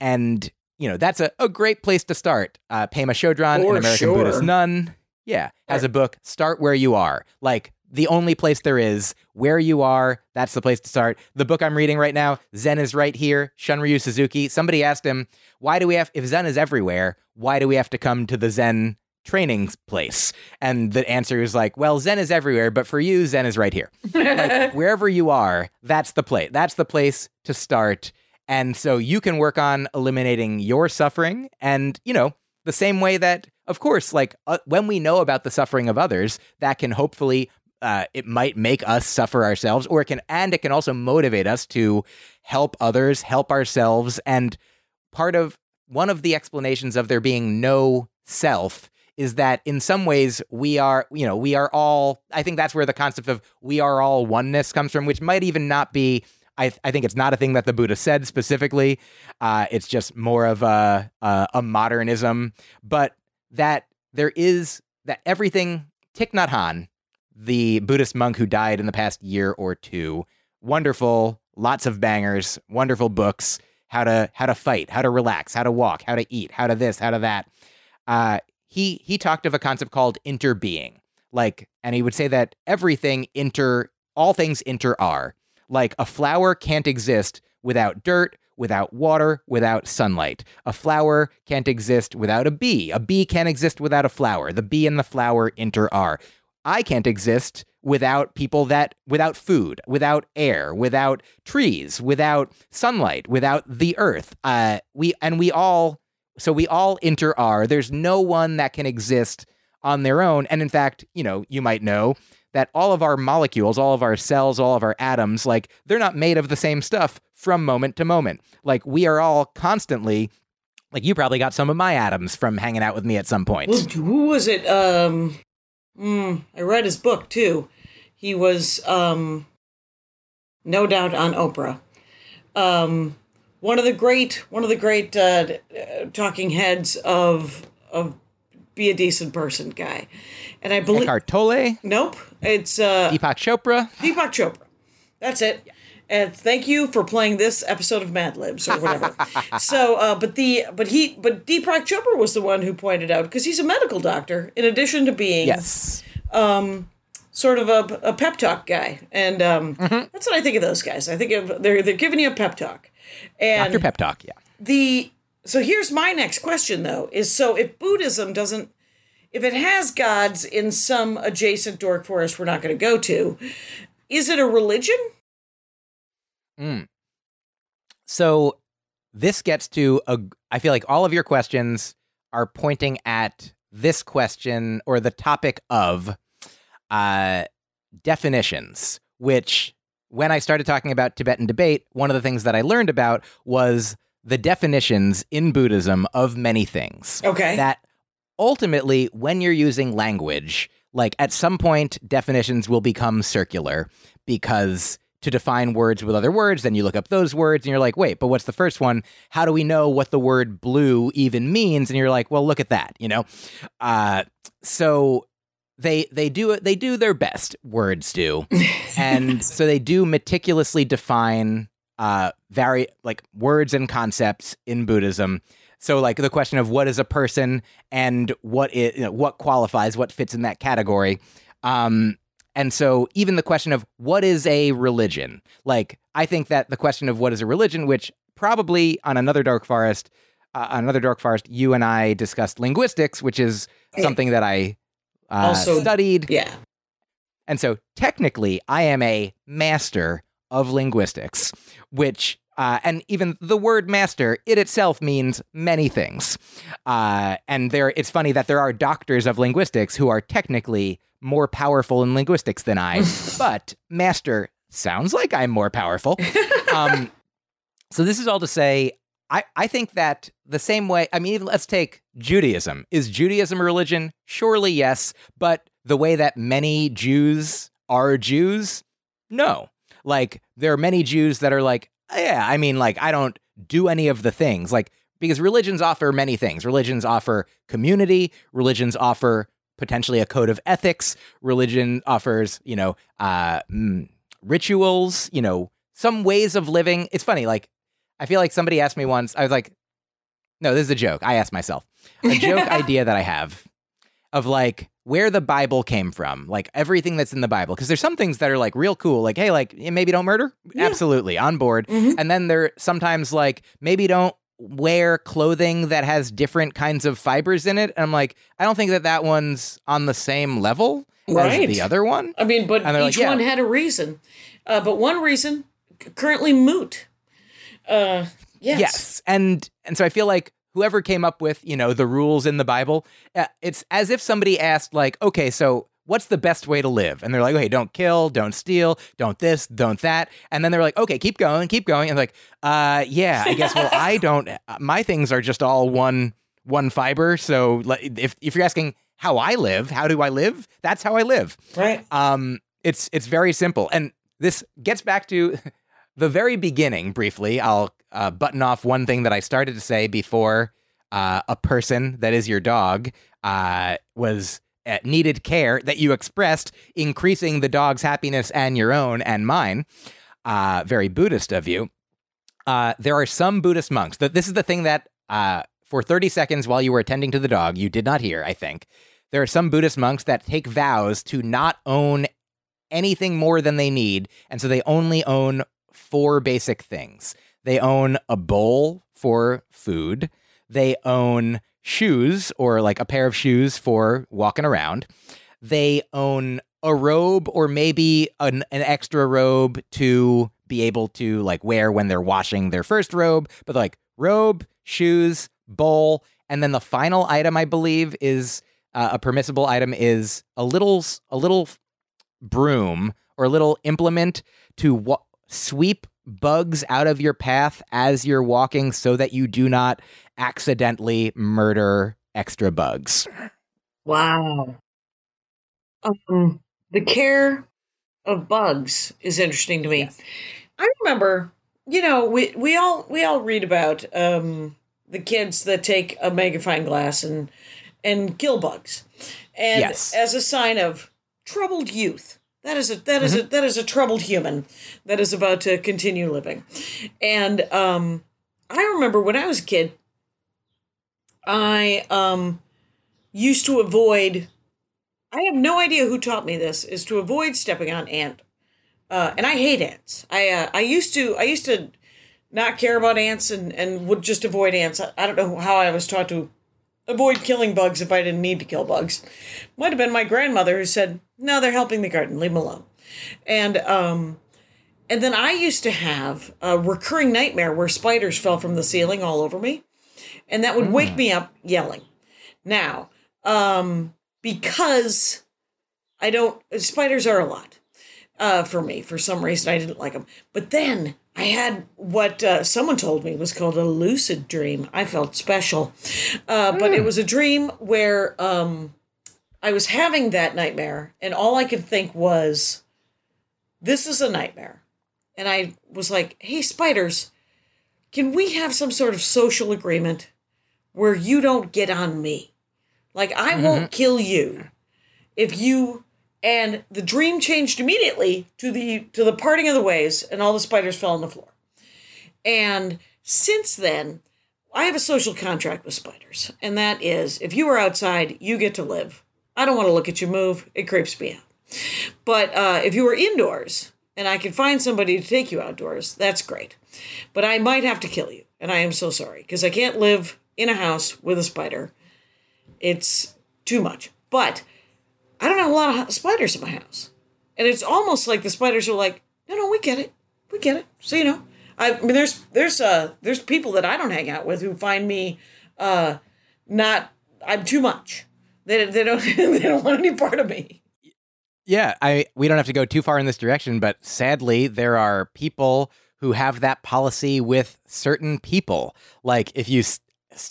And you know, that's a, a great place to start. Uh, Pema Chodron, For an American sure. Buddhist nun, yeah, has a book, Start Where You Are. Like the only place there is, where you are, that's the place to start. The book I'm reading right now, Zen is right here, Shunryu Suzuki. Somebody asked him, why do we have, if Zen is everywhere, why do we have to come to the Zen training place? And the answer is like, well, Zen is everywhere, but for you, Zen is right here. like wherever you are, that's the place. That's the place to start. And so you can work on eliminating your suffering and, you know, the same way that of course like uh, when we know about the suffering of others, that can hopefully uh, it might make us suffer ourselves or it can and it can also motivate us to help others, help ourselves and part of one of the explanations of there being no self is that in some ways we are, you know, we are all, I think that's where the concept of we are all oneness comes from, which might even not be, I, I think it's not a thing that the Buddha said specifically. Uh, it's just more of a, a, a modernism, but that there is, that everything, Thich Nhat Hanh, the Buddhist monk who died in the past year or two, wonderful, lots of bangers, wonderful books, how to how to fight, how to relax, how to walk, how to eat, how to this, how to that. Uh, he he talked of a concept called interbeing, like, and he would say that everything inter, all things inter are. Like a flower can't exist without dirt, without water, without sunlight. A flower can't exist without a bee. A bee can't exist without a flower. The bee and the flower inter are. I can't exist without people that without food, without air, without trees, without sunlight, without the earth. Uh, we and we all so we all inter are. There's no one that can exist on their own. And in fact, you know, you might know that all of our molecules, all of our cells, all of our atoms, like they're not made of the same stuff from moment to moment. Like we are all constantly like you probably got some of my atoms from hanging out with me at some point. Who who was it? Um, mm, I read his book too. He was, um, no doubt, on Oprah. Um, one of the great, one of the great uh, talking heads of of be a decent person guy, and I believe Eckhart Tolle, nope, it's uh, Deepak Chopra. Deepak Chopra. That's it. And thank you for playing this episode of Mad Libs or whatever. so, uh, but the but he but Deepak Chopra was the one who pointed out because he's a medical doctor in addition to being Yes. sort of a, a pep talk guy, and um, Mm-hmm. that's what I think of those guys. I think of, they're they're giving you a pep talk, and Dr. Pep Talk, yeah. the so here's my next question though is so if buddhism doesn't if it has gods in some adjacent dork forest we're not going to go to is it a religion So this gets to a I feel like all of your questions are pointing at this question or the topic of uh, definitions, which when I started talking about Tibetan debate, one of the things that I learned about was the definitions in Buddhism of many things. Okay. That ultimately, when you're using language, like at some point, definitions will become circular because to define words with other words, then you look up those words and you're like, wait, but what's the first one? How do we know what the word blue even means? And you're like, well, look at that, you know? Uh, so they they do it they do their best words do and so they do meticulously define uh vari like words and concepts in buddhism so like the question of what is a person and what is you know, what qualifies what fits in that category um and so even the question of what is a religion? Like i think that the question of what is a religion which probably on another Dork Forest uh, on another Dork Forest you and i discussed linguistics which is something that i uh, Also- studied. yeah. And so technically, I am a master of linguistics, which, uh, and even the word master, it itself means many things. Uh, and there, it's funny that there are doctors of linguistics who are technically more powerful in linguistics than I, but master sounds like I'm more powerful. Um, so this is all to say, I, I think that the same way, I mean, even let's take Judaism. Is Judaism a religion? Surely yes, but the way that many Jews are Jews, No. Like there are many Jews that are like, yeah, I mean, like I don't do any of the things. Like because religions offer many things. Religions offer community. Religions offer potentially a code of ethics. Religion offers, you know, uh, mm, rituals. You know, some ways of living. It's funny. Like I feel like somebody asked me once. I was like, no, this is a joke. I asked myself a joke idea that I have of like where the Bible came from, like everything that's in the Bible. Because there's some things that are like real cool, like, hey, like maybe don't murder. Absolutely, on board. Mhm. And then there sometimes like maybe don't wear clothing that has different kinds of fibers in it. And I'm like, I don't think that that one's on the same level Right. as the other one. I mean, but each like, yeah. one had a reason. Uh, but one reason currently moot. Uh, yes. Yes. And and so I feel like whoever came up with, you know, the rules in the Bible, uh, it's as if somebody asked like, okay, so what's the best way to live? And they're like, okay, don't kill, don't steal, don't this, don't that. And then they're like, okay, keep going, keep going. And like, uh, yeah, I guess, well, I don't, uh, my things are just all one, one fiber. So like, if, if you're asking how I live, how do I live? That's how I live. Right. Um, it's it's very simple, and this gets back to the very beginning. Briefly, I'll uh, button off one thing that I started to say before. Uh, a person that is your dog uh, was uh, needed care that you expressed, increasing the dog's happiness and your own and mine. Uh, very Buddhist of you. Uh, there are some Buddhist monks. That this is the thing that uh, for 30 seconds while you were attending to the dog, you did not hear. I think there are some Buddhist monks that take vows to not own anything more than they need. And so they only own four basic things they own a bowl for food, they own shoes or like a pair of shoes for walking around, they own a robe or maybe an, an extra robe to be able to like wear when they're washing their first robe, but like robe, shoes, bowl, and then the final item I believe is uh, a permissible item is a little a little broom or a little implement to wa- sweep bugs out of your path as you're walking so that you do not accidentally murder extra bugs. Wow. Um, the care of bugs is interesting to me. Yes. I remember, you know, we we all we all read about um the kids that take a magnifying glass and and kill bugs, and Yes. as a sign of troubled youth. That is a that is a that is a troubled human that is about to continue living, and um, I remember when I was a kid, I um used to avoid. I have no idea who taught me this. Is to avoid stepping on ant uh, and I hate ants. I uh, I used to I used to not care about ants and, and would just avoid ants. I, I don't know how I was taught to avoid killing bugs if I didn't need to kill bugs. Might have been my grandmother who said, "No, they're helping the garden. Leave them alone." And um, and then I used to have a recurring nightmare where spiders fell from the ceiling all over me, and that would wake me up yelling. Now, um, because I don't spiders are a lot uh, for me. For some reason, I didn't like them. But then I had what uh, someone told me was called a lucid dream. I felt special, uh, but it was a dream where um, I was having that nightmare, and all I could think was, "This is a nightmare." And I was like, "Hey, spiders, can we have some sort of social agreement where you don't get on me? Like I won't kill you." if you and the dream changed immediately to the to the parting of the ways and all the spiders fell on the floor. And since then i have a social contract with spiders and that is if you are outside you get to live. I don't want to look at you move. It creeps me out. But uh, if you are indoors and i can find somebody to take you outdoors that's great. But i might have to kill you and i am so sorry because i can't live in a house with a spider it's too much but I don't have a lot of spiders in my house. And it's almost like the spiders are like, no, no, we get it. We get it. So, you know, I, mean, there's, there's, uh, there's people that I don't hang out with who find me, uh, not, I'm too much. They, they don't, they don't want any part of me. Yeah, I we don't have to go too far in this direction, but sadly there are people who have that policy with certain people. Like if you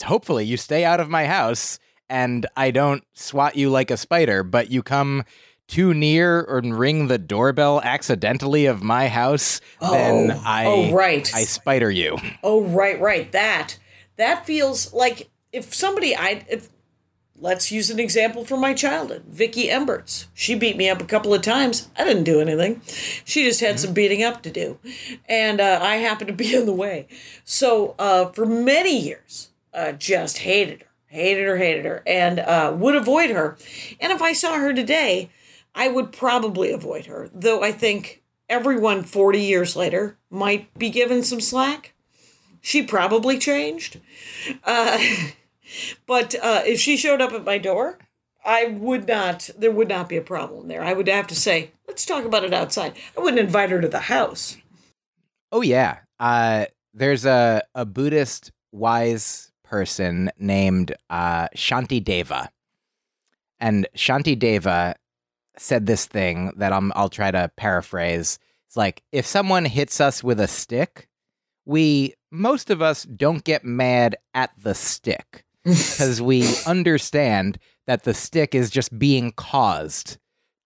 hopefully you stay out of my house and I don't swat you like a spider, but you come too near or ring the doorbell accidentally of my house, then Oh. I Oh, right. I spider you. Oh, right, right. That that feels like if somebody I if let's use an example from my childhood. Vicky Emberts. She beat me up a couple of times. I didn't do anything. She just had some beating up to do, and uh, I happened to be in the way. So uh, for many years, uh, just hated her, hated her, hated her, and uh, would avoid her. And if I saw her today, I would probably avoid her. Though I think everyone 40 years later might be given some slack she probably changed. Uh, but uh, if she showed up at my door, I would not, there would not be a problem there. I would have to say, let's talk about it outside. I wouldn't invite her to the house. Oh yeah. Uh, there's a a Buddhist wise person named uh, Shanti Deva, and Shanti Deva said this thing that I'm, I'll try to paraphrase. It's like if someone hits us with a stick, we most of us don't get mad at the stick because we understand that the stick is just being caused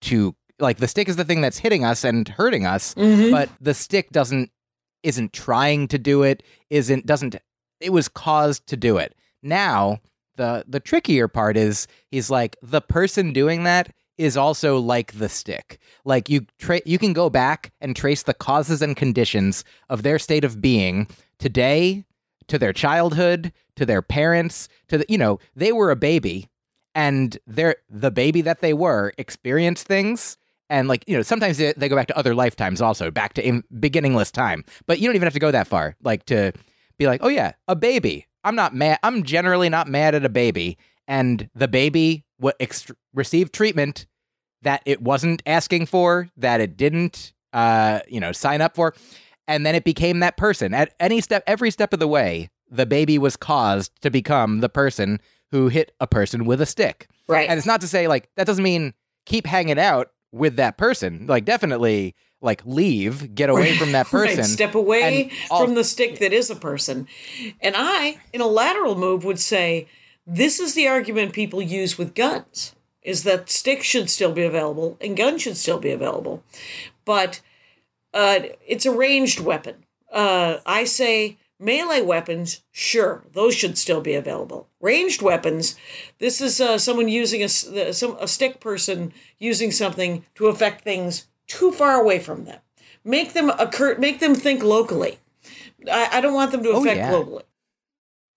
to like the stick is the thing that's hitting us and hurting us but the stick doesn't isn't trying to do it isn't doesn't it was caused to do it. Now the the trickier part is he's like the person doing that is also like the stick. Like you tra- you can go back and trace the causes and conditions of their state of being today to their childhood to their parents to the you know they were a baby and they're the baby that they were experienced things and like you know sometimes they, they go back to other lifetimes also back to in beginningless time. But you don't even have to go that far like to be like oh yeah a baby. I'm not mad i'm generally not mad at a baby. And the baby what ext- received treatment that it wasn't asking for that it didn't uh you know sign up for and then it became that person. At any step every step of the way the baby was caused to become the person who hit a person with a stick. Right. and it's not to say like that doesn't mean keep hanging out with that person. Like definitely like leave get away from that Right, person Step away all- from the stick that is a person. And I, in a lateral move, would say this is the argument people use with guns is that sticks should still be available and guns should still be available. But uh, it's a ranged weapon. Uh, I say melee weapons, sure, those should still be available. Ranged weapons, this is uh, someone using a, some, a stick person using something to affect things too far away from them. Make them occur. Make them think locally. I, I don't want them to Oh, affect yeah. globally.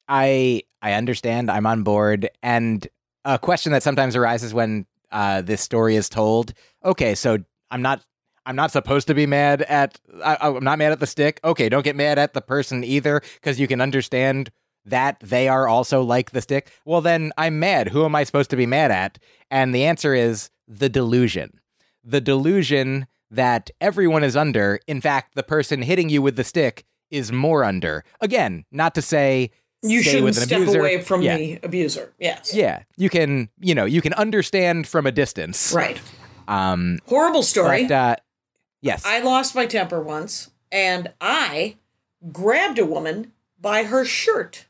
I I understand. I'm on board. And a question that sometimes arises when uh, this story is told. Okay, so I'm not I'm not supposed to be mad at. I, I'm not mad at the stick. Okay, don't get mad at the person either, because you can understand that they are also like the stick. Well, then I'm mad. Who am I supposed to be mad at? And the answer is the delusion. The delusion that everyone is under. In fact, the person hitting you with the stick is more under. Again, not to say You shouldn't step abuser. away from yeah. the abuser. Yes. Yeah, you can, you know, you can understand from a distance. Right. Um, Horrible story. but uh, yes, I lost my temper once, and I grabbed a woman by her shirt.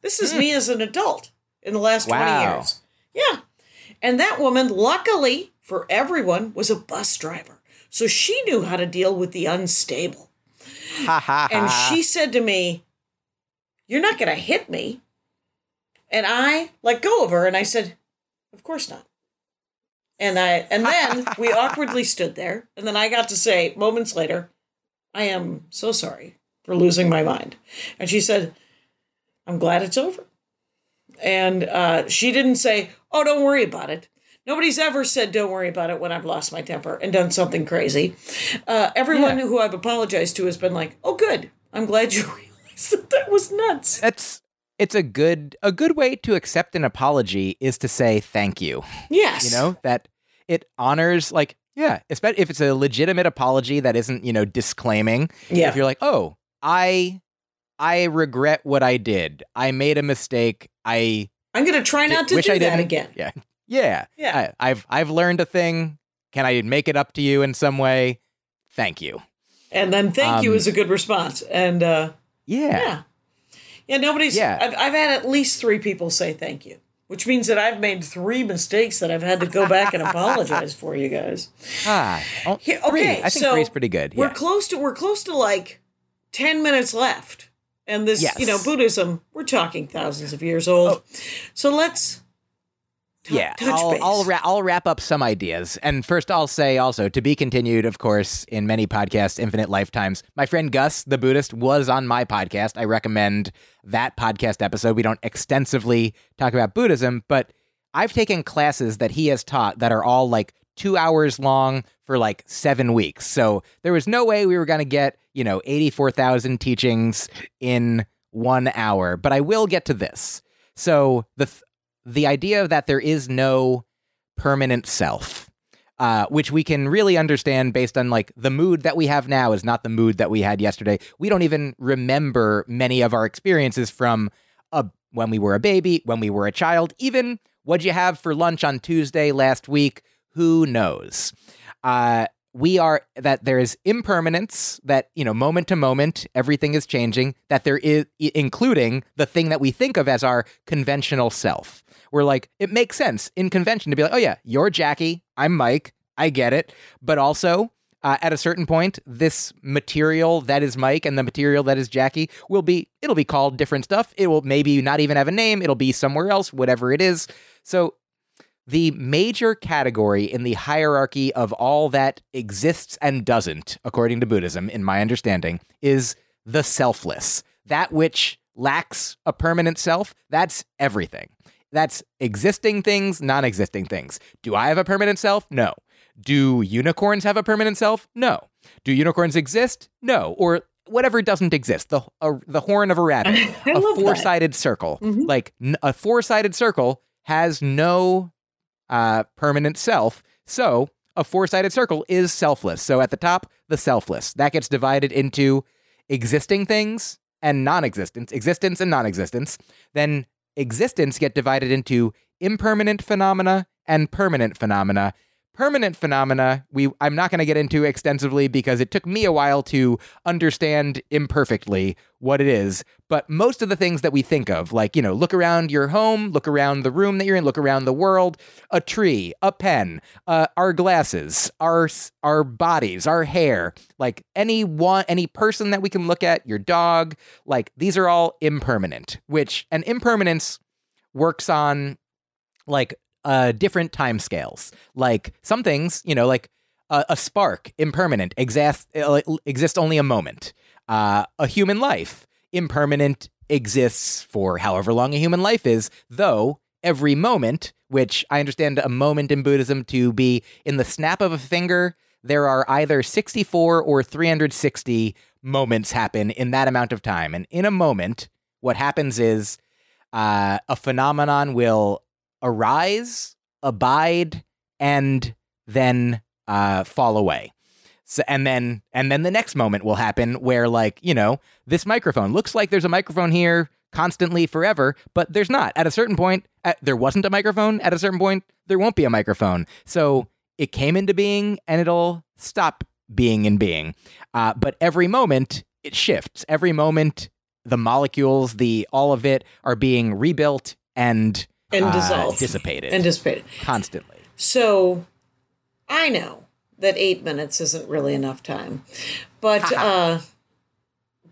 This is me as an adult in the last 20 Hmm. Years. Yeah. And that woman, luckily for everyone, was a bus driver. So she knew how to deal with the unstable. And she said to me, You're not going to hit me. And I let go of her and I said, Of course not. And I and then we awkwardly stood there. And then I got to say moments later, I am so sorry for losing my mind. And she said, I'm glad it's over. And uh, she didn't say, Oh, don't worry about it. Nobody's ever said, Don't worry about it when I've lost my temper and done something crazy. Uh, everyone Yeah. who I've apologized to has been like, Oh, good. I'm glad you realized that that was nuts. That's it's a good a good way to accept an apology is to say thank you. Yes. You know that it honors like yeah, especially if it's a legitimate apology that isn't you know disclaiming. Yeah. If you're like, oh, I I regret what I did. I made a mistake. I I'm going to try not to wish do I that again. Yeah, yeah, Yeah. I, I've I've learned a thing. Can I make it up to you in some way? Thank you. And then thank you Um, is a good response. And uh, Yeah. yeah. Yeah, nobody's. Yeah. I've, I've had at least three people say thank you, which means that I've made three mistakes that I've had to go back and apologize for you guys. Ah, oh, okay, I think so three's pretty good. We're close to we're close to like ten minutes left, and this Yes. you know Buddhism we're talking thousands of years old. So let's yeah, I'll. I'll, ra- I'll wrap up some ideas. And first, I'll say also to be continued, of course, in many podcasts, infinite lifetimes. My friend Gus, the Buddhist, was on my podcast. I recommend that podcast episode. We don't extensively talk about Buddhism, but I've taken classes that he has taught that are all like two hours long for like seven weeks. So there was no way we were going to get, you know, 84,000 teachings in one hour. But I will get to this. So the, th- the idea that there is no permanent self, uh, which we can really understand based on like the mood that we have now is not the mood that we had yesterday. We don't even remember many of our experiences from a, when we were a baby, when we were a child, even what'd you have for lunch on Tuesday last week? Who knows? Uh, we are that there is impermanence that you know moment to moment everything is changing that there is including the thing that we think of as our conventional self we're like it makes sense in convention to be like oh yeah you're jackie i'm Myq i get it but also uh, at a certain point this material that is Myq and the material that is jackie will be it'll be called different stuff it will maybe not even have a name it'll be somewhere else whatever it is so the major category in the hierarchy of all that exists and doesn't, according to Buddhism, in my understanding, is the selfless. That which lacks a permanent self, that's everything. That's existing things, non existing things. Do I have a permanent self? No. Do unicorns have a permanent self? No. Do unicorns exist? No. Or whatever doesn't exist, the, a, the horn of a rabbit, a four sided circle. Mhm. Like n- a four sided circle has no uh, permanent self. So a four sided circle is selfless. So at the top, the selfless. That gets divided into existing things and non existence, existence and non existence. Then existence get divided into impermanent phenomena and permanent phenomena. Permanent phenomena, we I'm not going to get into extensively because it took me a while to understand imperfectly what it is. But most of the things that we think of, like, you know, look around your home, look around the room that you're in, look around the world, a tree, a pen, uh, our glasses, our our bodies, our hair, like any one any person that we can look at, your dog, like these are all impermanent, which an impermanence works on like uh different time scales. Like some things, you know, like a, a spark, impermanent, exist uh, exists only a moment. Uh, a human life, impermanent, exists for however long a human life is, though every moment, which I understand a moment in Buddhism to be in the snap of a finger, there are either 64 or 360 moments happen in that amount of time. And in a moment, what happens is uh, a phenomenon will arise, abide, and then uh, fall away. So, and then and then the next moment will happen where like you know this microphone looks like there's a microphone here constantly forever but there's not. At a certain point uh, there wasn't a microphone. At a certain point there won't be a microphone. So it came into being and it'll stop being in being. Uh, but every moment it shifts. Every moment the molecules the all of it are being rebuilt and And uh, dissolved. dissipated and dissipated. constantly So I know that eight minutes isn't really enough time, but uh,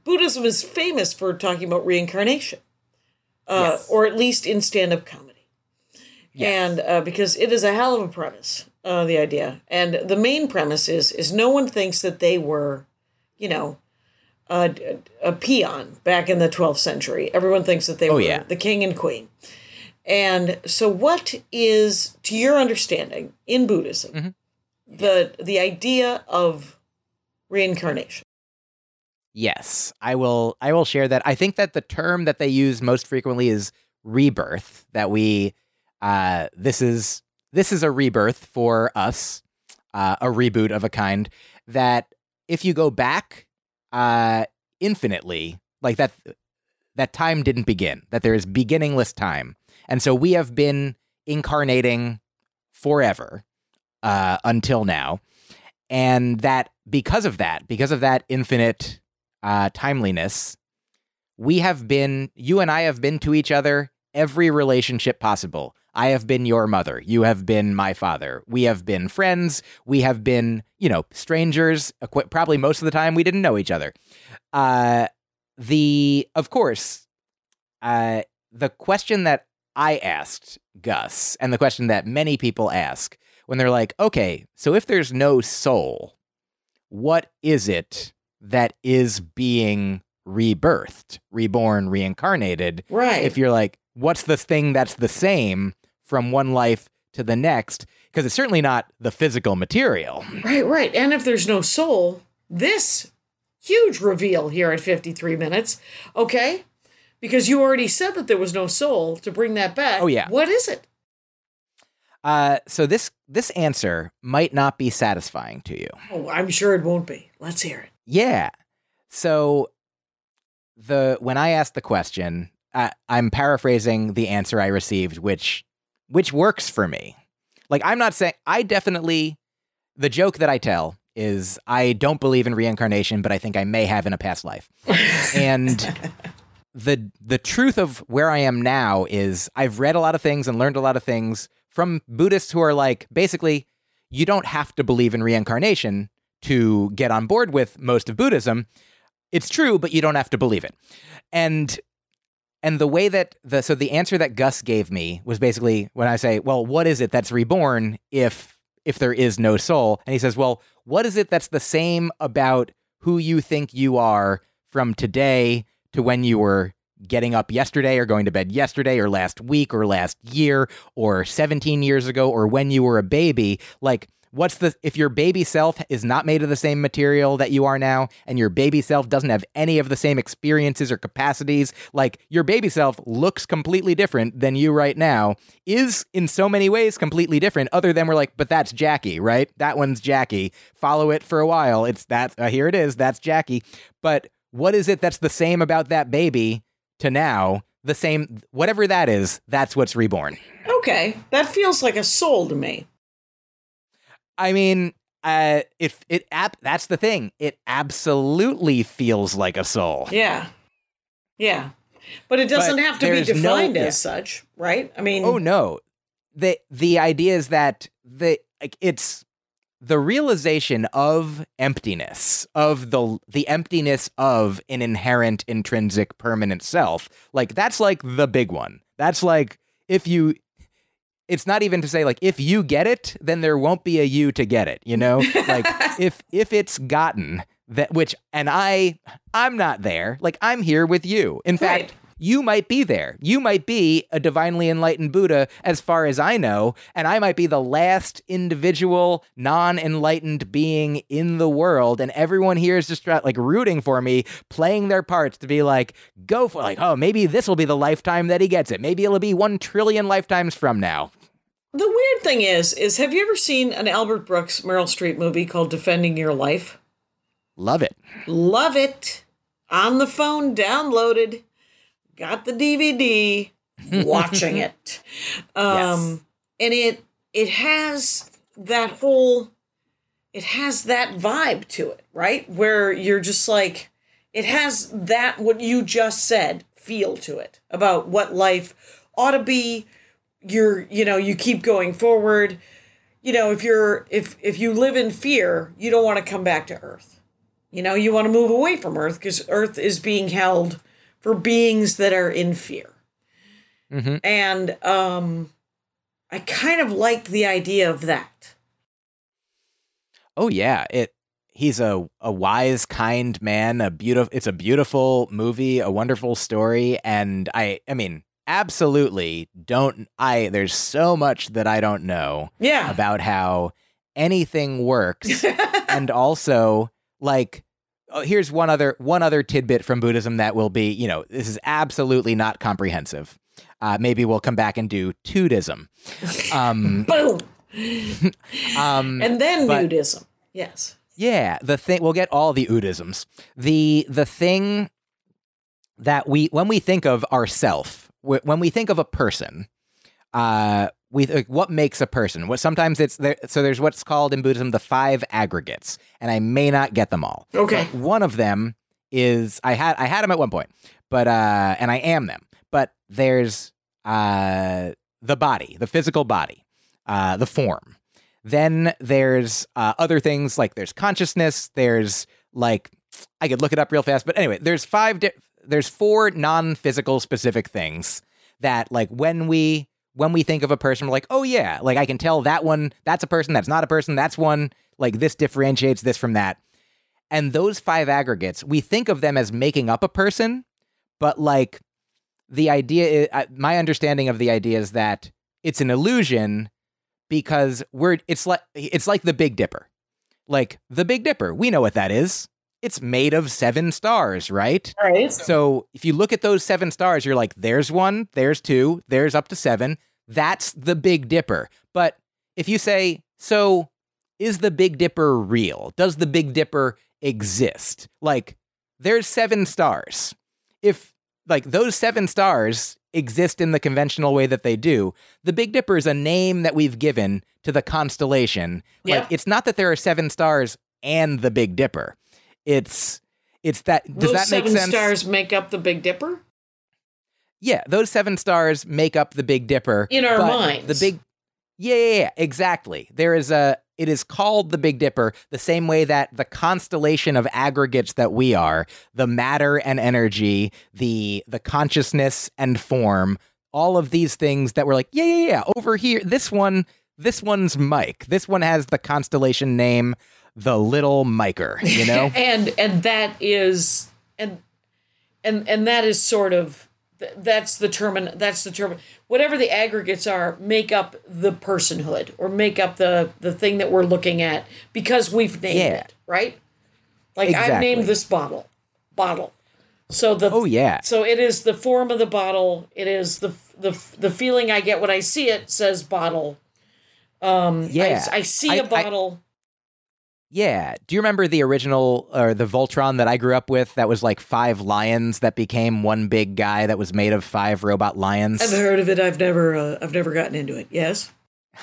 Buddhism is famous for talking about reincarnation, uh, Yes. or at least in stand-up comedy, and uh, because it is a hell of a premise, uh, the idea, and the main premise is is no one thinks that they were, you know. A, a peon back in the 12th century. Everyone thinks that they Oh, were yeah. the king and queen. And so, what is, to your understanding, in Buddhism, Mm-hmm. the the idea of reincarnation? Yes, I will. I will share that. I think that the term that they use most frequently is rebirth. That we, uh, this is this is a rebirth for us, uh, a reboot of a kind. That if you go back, uh, infinitely, like that, that time didn't begin. That there is beginningless time, and so we have been incarnating forever uh, until now, and that because of that, because of that infinite uh, timeliness, we have been, you and I have been to each other every relationship possible. I have been your mother. You have been my father. We have been friends. We have been, you know, strangers. Probably most of the time we didn't know each other. Uh, the, of course, uh, the question that I asked Gus, and the question that many people ask when they're like, okay, so if there's no soul, what is it that is being rebirthed, reborn, reincarnated? Right. If you're like, what's the thing that's the same from one life to the next? Because it's certainly not the physical material. Right, right. And if there's no soul, this huge reveal here at 53 minutes, okay? Because you already said that there was no soul to bring that back. Oh, yeah. What is it? Uh, so this this answer might not be satisfying to you. Oh, I'm sure it won't be. Let's hear it. Yeah. So the when I asked the question, uh, I'm paraphrasing the answer I received, which which works for me. Like I'm not saying I definitely the joke that I tell is I don't believe in reincarnation, but I think I may have in a past life. and the the truth of where I am now is I've read a lot of things and learned a lot of things from Buddhists who are like basically you don't have to believe in reincarnation to get on board with most of Buddhism. It's true, but you don't have to believe it. And and the way that the so the answer that Gus gave me was basically when I say, "Well, what is it that's reborn if if there is no soul?" And he says, "Well, what is it that's the same about who you think you are from today to when you were getting up yesterday or going to bed yesterday or last week or last year or 17 years ago or when you were a baby? Like what's the if your baby self is not made of the same material that you are now and your baby self doesn't have any of the same experiences or capacities like your baby self looks completely different than you right now is in so many ways completely different other than we're like but that's Jackie right? That one's Jackie. Follow it for a while. It's that uh, here it is. That's Jackie. But what is it that's the same about that baby to now the same whatever that is that's what's reborn Okay, that feels like a soul to me. I mean, uh, it it ab- that's the thing. It absolutely feels like a soul. Yeah. Yeah. But it doesn't But have to be there's no- defined yeah. as such, right? I mean, Oh no, the the idea is that the like it's the realization of emptiness of the the emptiness of an inherent intrinsic permanent self like that's like the big one. That's like if you it's not even to say like if you get it then there won't be a you to get it you know? Like if if it's gotten that which and i i'm not there. Like i'm here with you. In fact Right. You might be there. You might be a divinely enlightened buddha as far as i know and i might be the last individual non-enlightened being in the world and everyone here is just like rooting for me playing their parts to be like go for like oh maybe this will be the lifetime that he gets it. Maybe it'll be 1 trillion lifetimes from now. The weird thing is, is have you ever seen an Albert Brooks Meryl Streep movie called Defending Your Life? love it. Love it. On the phone, downloaded, got the DVD, watching it. Um and it it has that whole it has that vibe to it, right? Where you're just like it has that what you just said feel to it about what life ought to be. You're you know, you keep going forward. You know, if you're if if you live in fear, you don't want to come back to earth. You know, you want to move away from Earth because Earth is being held for beings that are in fear. Mhm. And um, I kind of like the idea of that. Oh yeah, it. He's a a wise, kind man. A beautiful. It's a beautiful movie, a wonderful story, and I. I mean, absolutely don't. I. There's so much that I don't know Yeah. about how anything works, and also like. Oh, here's one other one other tidbit from Buddhism that will be, you know, this is absolutely not comprehensive. Uh, maybe we'll come back and do Tudism. Um, Boom. um, And then but- nudism. Yes. Yeah, the thing we'll get all the Udisms. The the thing that we when we think of ourself, when we think of a person, uh, we like, what makes a person? What sometimes it's there. So there's what's called in Buddhism the five aggregates, and I may not get them all. Okay. But one of them is I had I had them at one point, but uh, and I am them. But there's uh, the body, the physical body, uh, the form. Then there's uh, other things like there's consciousness. There's like I could look it up real fast, but anyway, there's five. Di- there's four non-physical specific things that like when we when we think of a person, we're like, oh yeah, like I can tell that one that's a person, that's not a person, that's one. Like this differentiates this from that. And those five aggregates, we think of them as making up a person, but like the idea, uh, my understanding of the idea is that it's an illusion because we're it's like it's like the Big Dipper, like the Big Dipper. We know what that is. It's made of seven stars, right? Right. So if you look at those seven stars, you're like, there's one, there's two, there's up to seven. That's the Big Dipper. But if you say, so is the Big Dipper real? Does the Big Dipper exist? Like, there's seven stars. If like those seven stars exist in the conventional way that they do, the Big Dipper is a name that we've given to the constellation. Yep. Like it's not that there are seven stars and the Big Dipper. It's it's that does Those that make seven sense? stars make up the Big Dipper? Yeah, those seven stars make up the Big Dipper In our minds. The big, yeah, yeah, yeah, exactly. There is a. It is called the Big Dipper the same way that the constellation of aggregates that we are, the matter and energy, the the consciousness and form, all of these things that we're like, yeah, yeah, yeah. Over here, this one, this one's Myq. This one has the constellation name, the Little Miker. You know. and and that is and and and that is sort of th- that's the term that's the term whatever the aggregates are make up the personhood or make up the the thing that we're looking at because we've named Yeah. it right like i've named this bottle bottle so the Oh, yeah. so it is the form of the bottle it is the the the feeling i get when i see it says bottle um Yeah. i, I see I- a I- bottle Yeah. Do you remember the original or the Voltron that I grew up with that was like five lions that became one big guy that was made of five robot lions? i've heard of it i've never uh, i've never gotten into it yes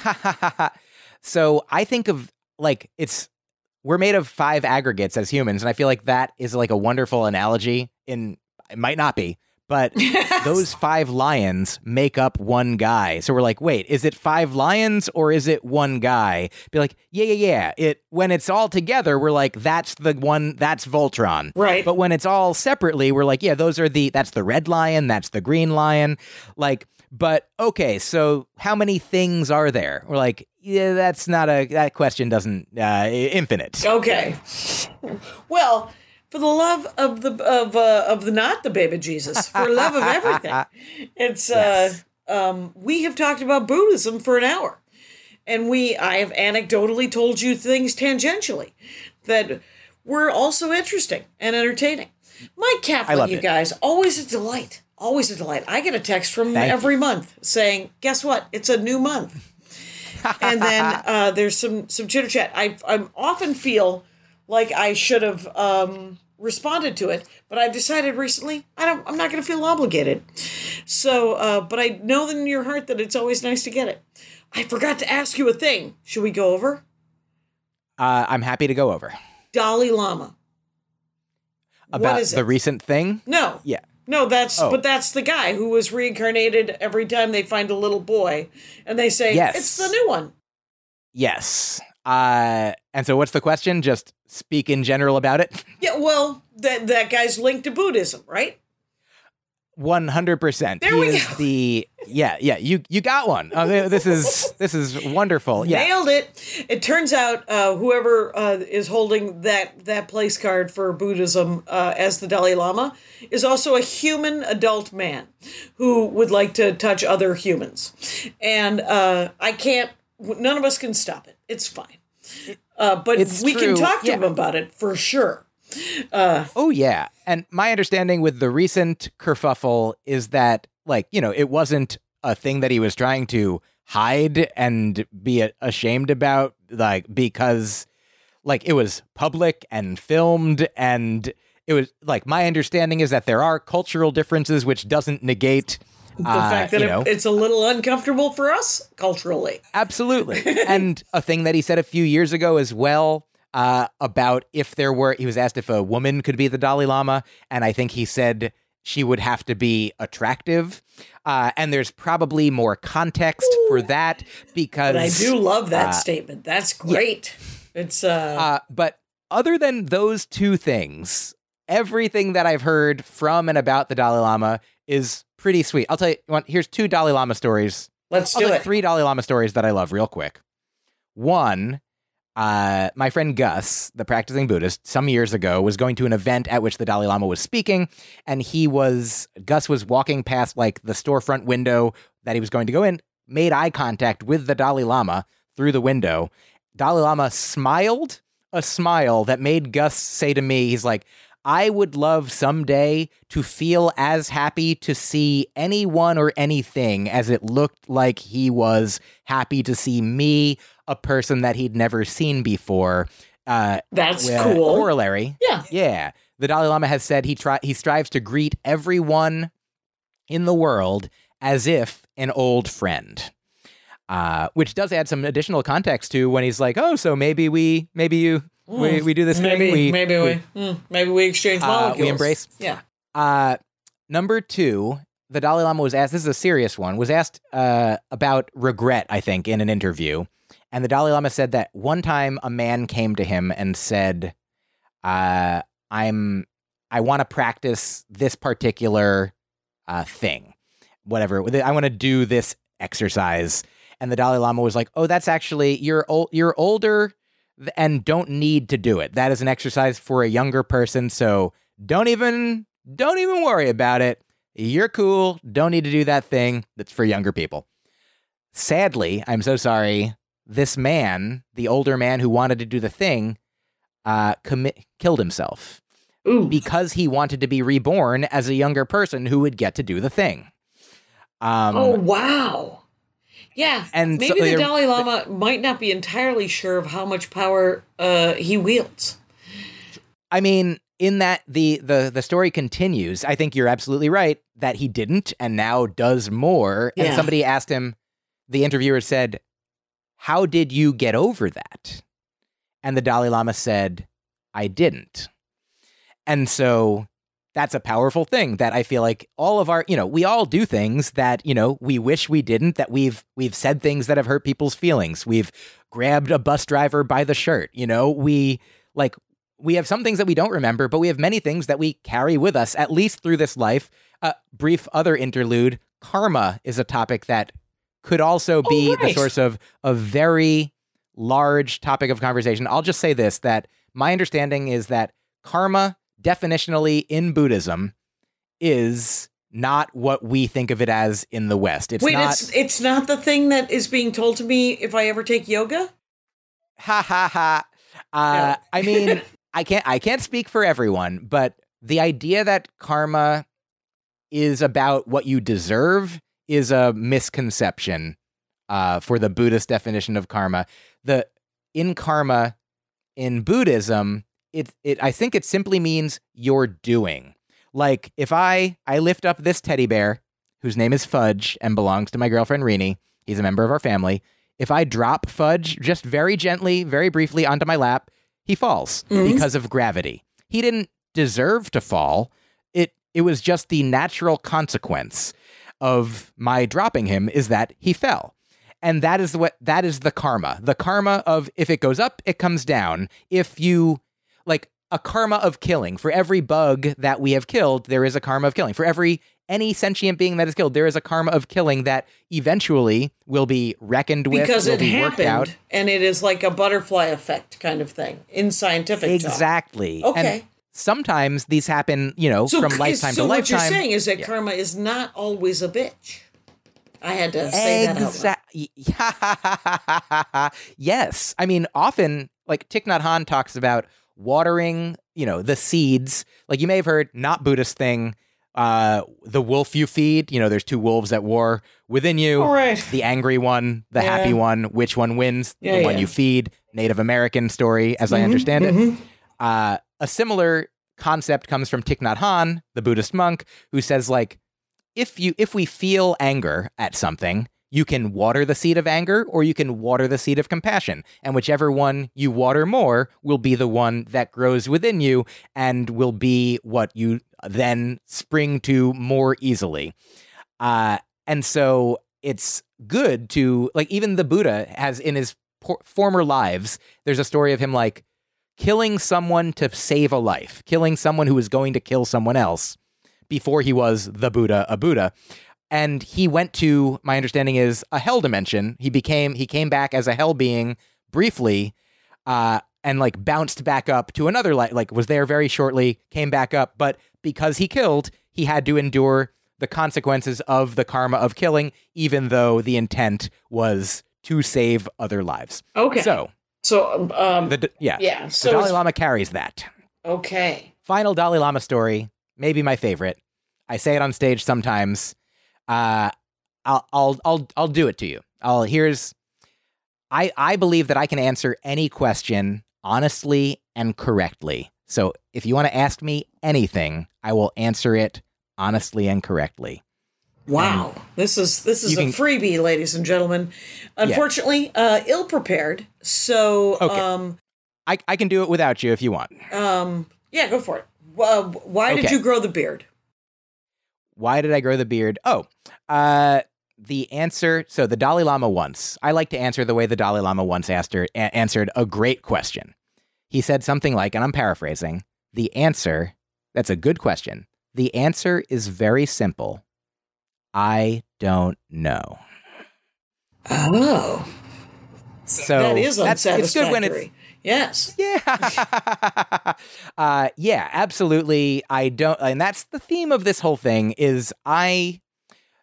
so I think of like it's we're made of five aggregates as humans, and I feel like that is like a wonderful analogy. In it might not be, but those five lions make up one guy. So we're like, wait, is it five lions or is it one guy? Be like, yeah, yeah, yeah. It when it's all together, we're like, that's the one, that's Voltron. Right. But when it's all separately, we're like, yeah, those are the that's the red lion, that's the green lion. Like, but okay, so how many things are there? We're like, yeah, that's not a that question doesn't uh infinite. Okay. Well, for the love of the of uh, of the not the baby Jesus, for love of everything, it's Yes. uh, um, we have talked about Buddhism for an hour, and we I have anecdotally told you things tangentially that were also interesting and entertaining. Kaplan, love you it. guys, always a delight. Always a delight. I get a text from Thank every month saying, "Guess what? It's a new month." and then uh, there's some some chitter chat. I I often feel like I should have um, responded to it, but I've decided recently I don't. I'm not going to feel obligated. So, uh, but I know in your heart that it's always nice to get it. I forgot to ask you a thing. Should we go over Uh, I'm happy to go over Dalai Lama? about the recent thing. No, Yeah. no, that's Oh. but that's the guy who was reincarnated every time they find a little boy, and they say Yes. it's the new one. Yes. Uh, and so what's the question? Just speak in general about it. Yeah, well, that that guy's linked to Buddhism, right? One hundred percent. There He we is go. the yeah yeah. You you got one. Uh, this is this is wonderful. Yeah. Nailed it. It turns out uh, whoever uh, is holding that that place card for Buddhism uh, as the Dalai Lama is also a human adult man who would like to touch other humans, and uh, I can't. None of us can stop it. It's fine. Uh, but It's we can talk to yeah. him about it for sure. Oh yeah. And my understanding with the recent kerfuffle is that like, you know, it wasn't a thing that he was trying to hide and be ashamed about like because like it was public and filmed and it was like my understanding is that there are cultural differences which doesn't negate The uh, fact that it- it's a little uncomfortable for us culturally. Absolutely. and a thing that he said a few years ago as well uh, about if there were, he was asked if a woman could be the Dalai Lama. And I think he said she would have to be attractive. Uh, and there's probably more context for that because But I do love that uh, statement. That's great. It's uh, Uh, but other than those two things, everything that I've heard from and about the Dalai Lama is pretty sweet. I'll tell you, one, here's two Dalai Lama stories. let's I'll do it. three Dalai Lama stories that I love real quick. One, uh, my friend Gus, the practicing Buddhist, some years ago was going to an event at which the Dalai Lama was speaking, and he was Gus was walking past like the storefront window that he was going to go in, made eye contact with the Dalai Lama through the window. Dalai Lama smiled a smile that made Gus say to me, he's like, I would love someday to feel as happy to see anyone or anything as it looked like he was happy to see me, a person that he'd never seen before. Uh, That's cool. Corollary. yeah. Yeah. The Dalai Lama has said he try he strives to greet everyone in the world as if an old friend. Uh, which does add some additional context to when he's like, "Oh, so maybe we, maybe you, we, we do this maybe thing, we, maybe we, hmm, maybe we exchange Uh, we embrace- Yeah. Uh, number two, the Dalai Lama was asked. This is a serious one. Was asked uh, about regret. I think in an interview, and the Dalai Lama said that one time a man came to him and said, uh, "I'm, I want to practice this particular uh, thing, whatever. I want to do this exercise." And the Dalai Lama was like, "Oh, that's actually you're old. You're older." And don't need to do it. That is an exercise for a younger person. So don't even don't even worry about it. You're cool. Don't need to do that thing that's for younger people. Sadly, I'm so sorry. This man, the older man who wanted to do the thing, uh, commit killed himself Ooh. because he wanted to be reborn as a younger person who would get to do the thing. Um, oh wow. Yeah. and so Maybe the Dalai Lama might not be entirely sure of how much power uh, he wields. I mean, in that the the the story continues. I think you're absolutely right that he didn't and now does more. And Yeah. somebody asked him, the interviewer said, "How did you get over that?" And the Dalai Lama said, "I didn't." And so that's a powerful thing that I feel like all of our, you know, we all do things that, you know, we wish we didn't, that we've we've said things that have hurt people's feelings. We've grabbed a bus driver by the shirt, you know, we like we have some things that we don't remember, but we have many things that we carry with us at least through this life. A brief other interlude, karma is a topic that could also oh, be the source of a very large topic of conversation. I'll just say this that my understanding is that karma definitionally in Buddhism is not what we think of it as in the West. It's Wait, not it's it's not the thing that is being told to me if I ever take yoga. ha ha ha. Uh, Yeah. I mean, I can't I can't speak for everyone, but the idea that karma is about what you deserve is a misconception uh, for the Buddhist definition of karma. The in karma in Buddhism, it it I think it simply means you're doing. Like if I I lift up this teddy bear whose name is Fudge and belongs to my girlfriend Rini, he's a member of our family. If I drop Fudge just very gently, very briefly onto my lap, he falls Mhm. because of gravity. He didn't deserve to fall. It it was just the natural consequence of my dropping him is that he fell. And that is what that is the karma. The karma of if it goes up, it comes down. If you like a karma of killing. For every bug that we have killed, there is a karma of killing. For every any sentient being that is killed, there is a karma of killing that eventually will be reckoned with, because it be happened and it is like a butterfly effect kind of thing in scientific talk. Exactly. Okay. And sometimes these happen, you know, So, from lifetime so to lifetime. So what you're saying is that karma is not always a bitch. I had to say that out loud. Yes. I mean, often, like Thich Nhat Hanh talks about watering, you know, the seeds. Like you may have heard, not Buddhist thing, uh, the wolf you feed. You know, there's two wolves at war within you. All right. The angry one, the Yeah. happy one. Which one wins? Yeah, the one you feed. Native American story, as I understand it. Mhm. Uh, a similar concept comes from Thich Nhat Hanh, the Buddhist monk, who says like, if you if we feel anger at something, you can water the seed of anger or you can water the seed of compassion, and whichever one you water more will be the one that grows within you and will be what you then spring to more easily. Uh, and so it's good to like even the Buddha has in his por- former lives. There's a story of him like killing someone to save a life, killing someone who was going to kill someone else before he was the Buddha, a Buddha. And he went to, my understanding is, a hell dimension. He became, he came back as a hell being briefly, uh, and like bounced back up to another life, like was there very shortly, came back up. But because he killed, he had to endure the consequences of the karma of killing, even though the intent was to save other lives. Okay. So, So, um, the, yeah, yeah. the So, Dalai Lama carries that. okay. Final Dalai Lama story, maybe my favorite. I say it on stage sometimes. Uh, I'll I'll I'll I'll do it to you. I'll here's I I believe that I can answer any question honestly and correctly. So if you want to ask me anything, I will answer it honestly and correctly. Wow, this is this is a can- freebie, ladies and gentlemen. Unfortunately, uh, ill prepared. So, Okay. um, I I can do it without you if you want. um, yeah, go for it. Uh, why did you grow the beard? Why did I grow the beard? Oh, uh, the answer. So the Dalai Lama once. I like to answer the way the Dalai Lama once asked her, a- answered a great question. He said something like, and I'm paraphrasing. The answer. That's a good question. The answer is very simple. I don't know. Oh, So that is that's unsatisfactory. it's good when it's yes. Yeah. uh, yeah, absolutely. I don't, and that's the theme of this whole thing is I,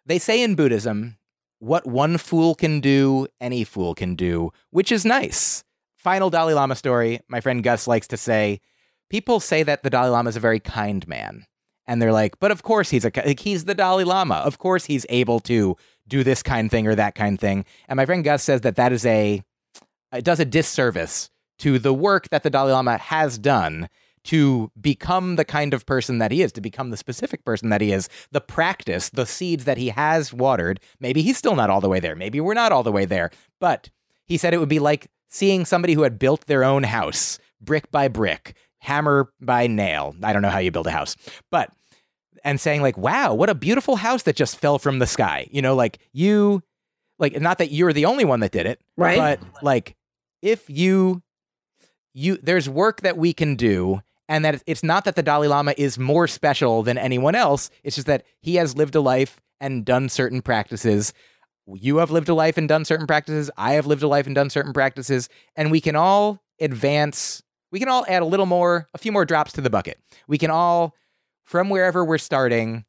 they say in Buddhism, what one fool can do, any fool can do, which is nice. Final Dalai Lama story. My friend Gus likes to say, people say that the Dalai Lama is a very kind man. And they're like, but of course he's a, like, he's the Dalai Lama. Of course he's able to do this kind thing or that kind thing. And my friend Gus says that that is a, it does a disservice to the work that the Dalai Lama has done to become the kind of person that he is, to become the specific person that he is, the practice, the seeds that he has watered. Maybe he's still not all the way there. Maybe we're not all the way there. But he said it would be like seeing somebody who had built their own house, brick by brick, hammer by nail. I don't know how you build a house, but and saying like, "Wow, what a beautiful house that just fell from the sky." You know, like you like not that you're the only one that did it, Right. but like if you you there's work that we can do and that it's not that the Dalai Lama is more special than anyone else, it's just that he has lived a life and done certain practices. You have lived a life and done certain practices. I have lived a life and done certain practices, and we can all advance. We can all add a little more, a few more drops to the bucket. We can all from wherever we're starting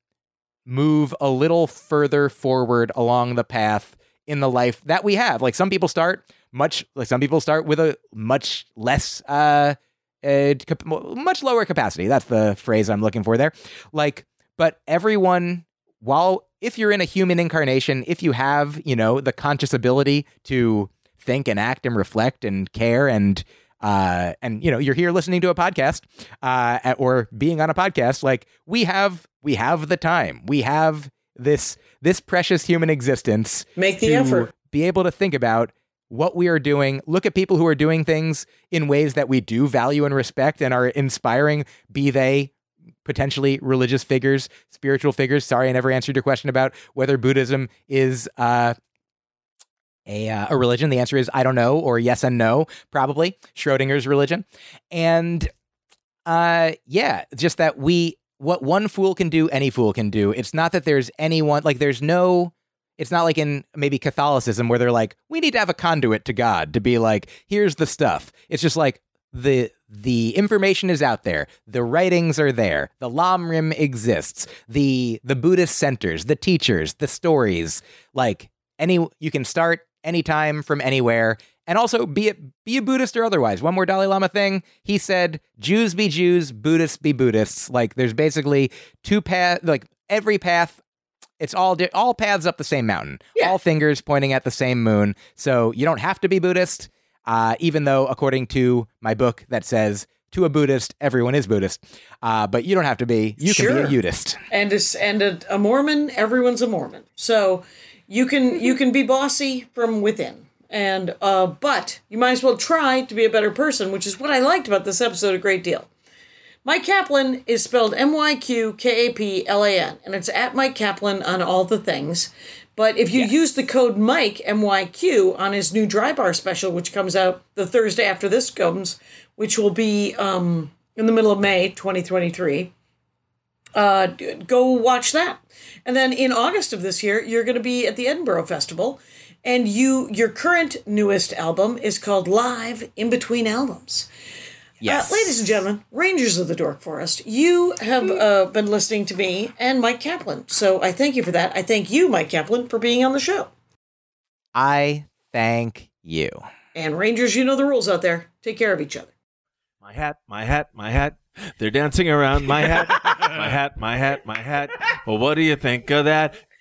move a little further forward along the path in the life that we have. Like some people start much like some people start with a much less uh, much lower capacity. That's the phrase I'm looking for there. Like but everyone while if you're in a human incarnation, if you have, you know, the conscious ability to think and act and reflect and care and uh, and you know you're here listening to a podcast uh, or being on a podcast like we have we have the time we have this this precious human existence Make the effort. be able to think about what we are doing look at people who are doing things in ways that we do value and respect and are inspiring be they potentially religious figures spiritual figures sorry i never answered your question about whether buddhism is uh a, uh, a religion? The answer is I don't know, or yes and no, probably Schrodinger's religion. And uh, yeah, just that we, what one fool can do, any fool can do. It's not that there's anyone, like, there's no, it's not like in maybe Catholicism where they're like, we need to have a conduit to God to be like, here's the stuff. It's just like, the the information is out there. The writings are there. The lamrim exists. The the buddhist centers the teachers the stories. Like any you can start anytime from anywhere and also be it be a buddhist or otherwise one more dalai lama thing he said jews be jews buddhists be buddhists like there's basically two path like every path it's all di- all paths up the same mountain Yeah. all fingers pointing at the same moon so you don't have to be buddhist uh, even though according to my book that says to a buddhist everyone is buddhist uh, but you don't have to be you can be a Buddhist. and a, and a, a Mormon, everyone's a Mormon. So you can you can be bossy from within. And uh, but you might as well try to be a better person, which is what I liked about this episode a great deal. Myq Kaplan is spelled M Y Q K A P L A N, and it's at Myq Kaplan on all the things. But if you use the code Myq M Y Q on his new Dry Bar special, which comes out the Thursday after this comes, which will be um, in the middle of May 2023, uh, go watch that. And then in August of this year, you're going to be at the Edinburgh Festival, and you your current newest album is called Live in Between Albums. Yes. Uh, ladies and gentlemen, Rangers of the Dork Forest, you have uh, been listening to me and Myq Kaplan. So I thank you for that. I thank you, Myq Kaplan, for being on the show. I thank you. And Rangers, you know the rules out there. Take care of each other. My hat, my hat, my hat. They're dancing around my hat, my hat, my hat, my hat. Well, what do you think of that?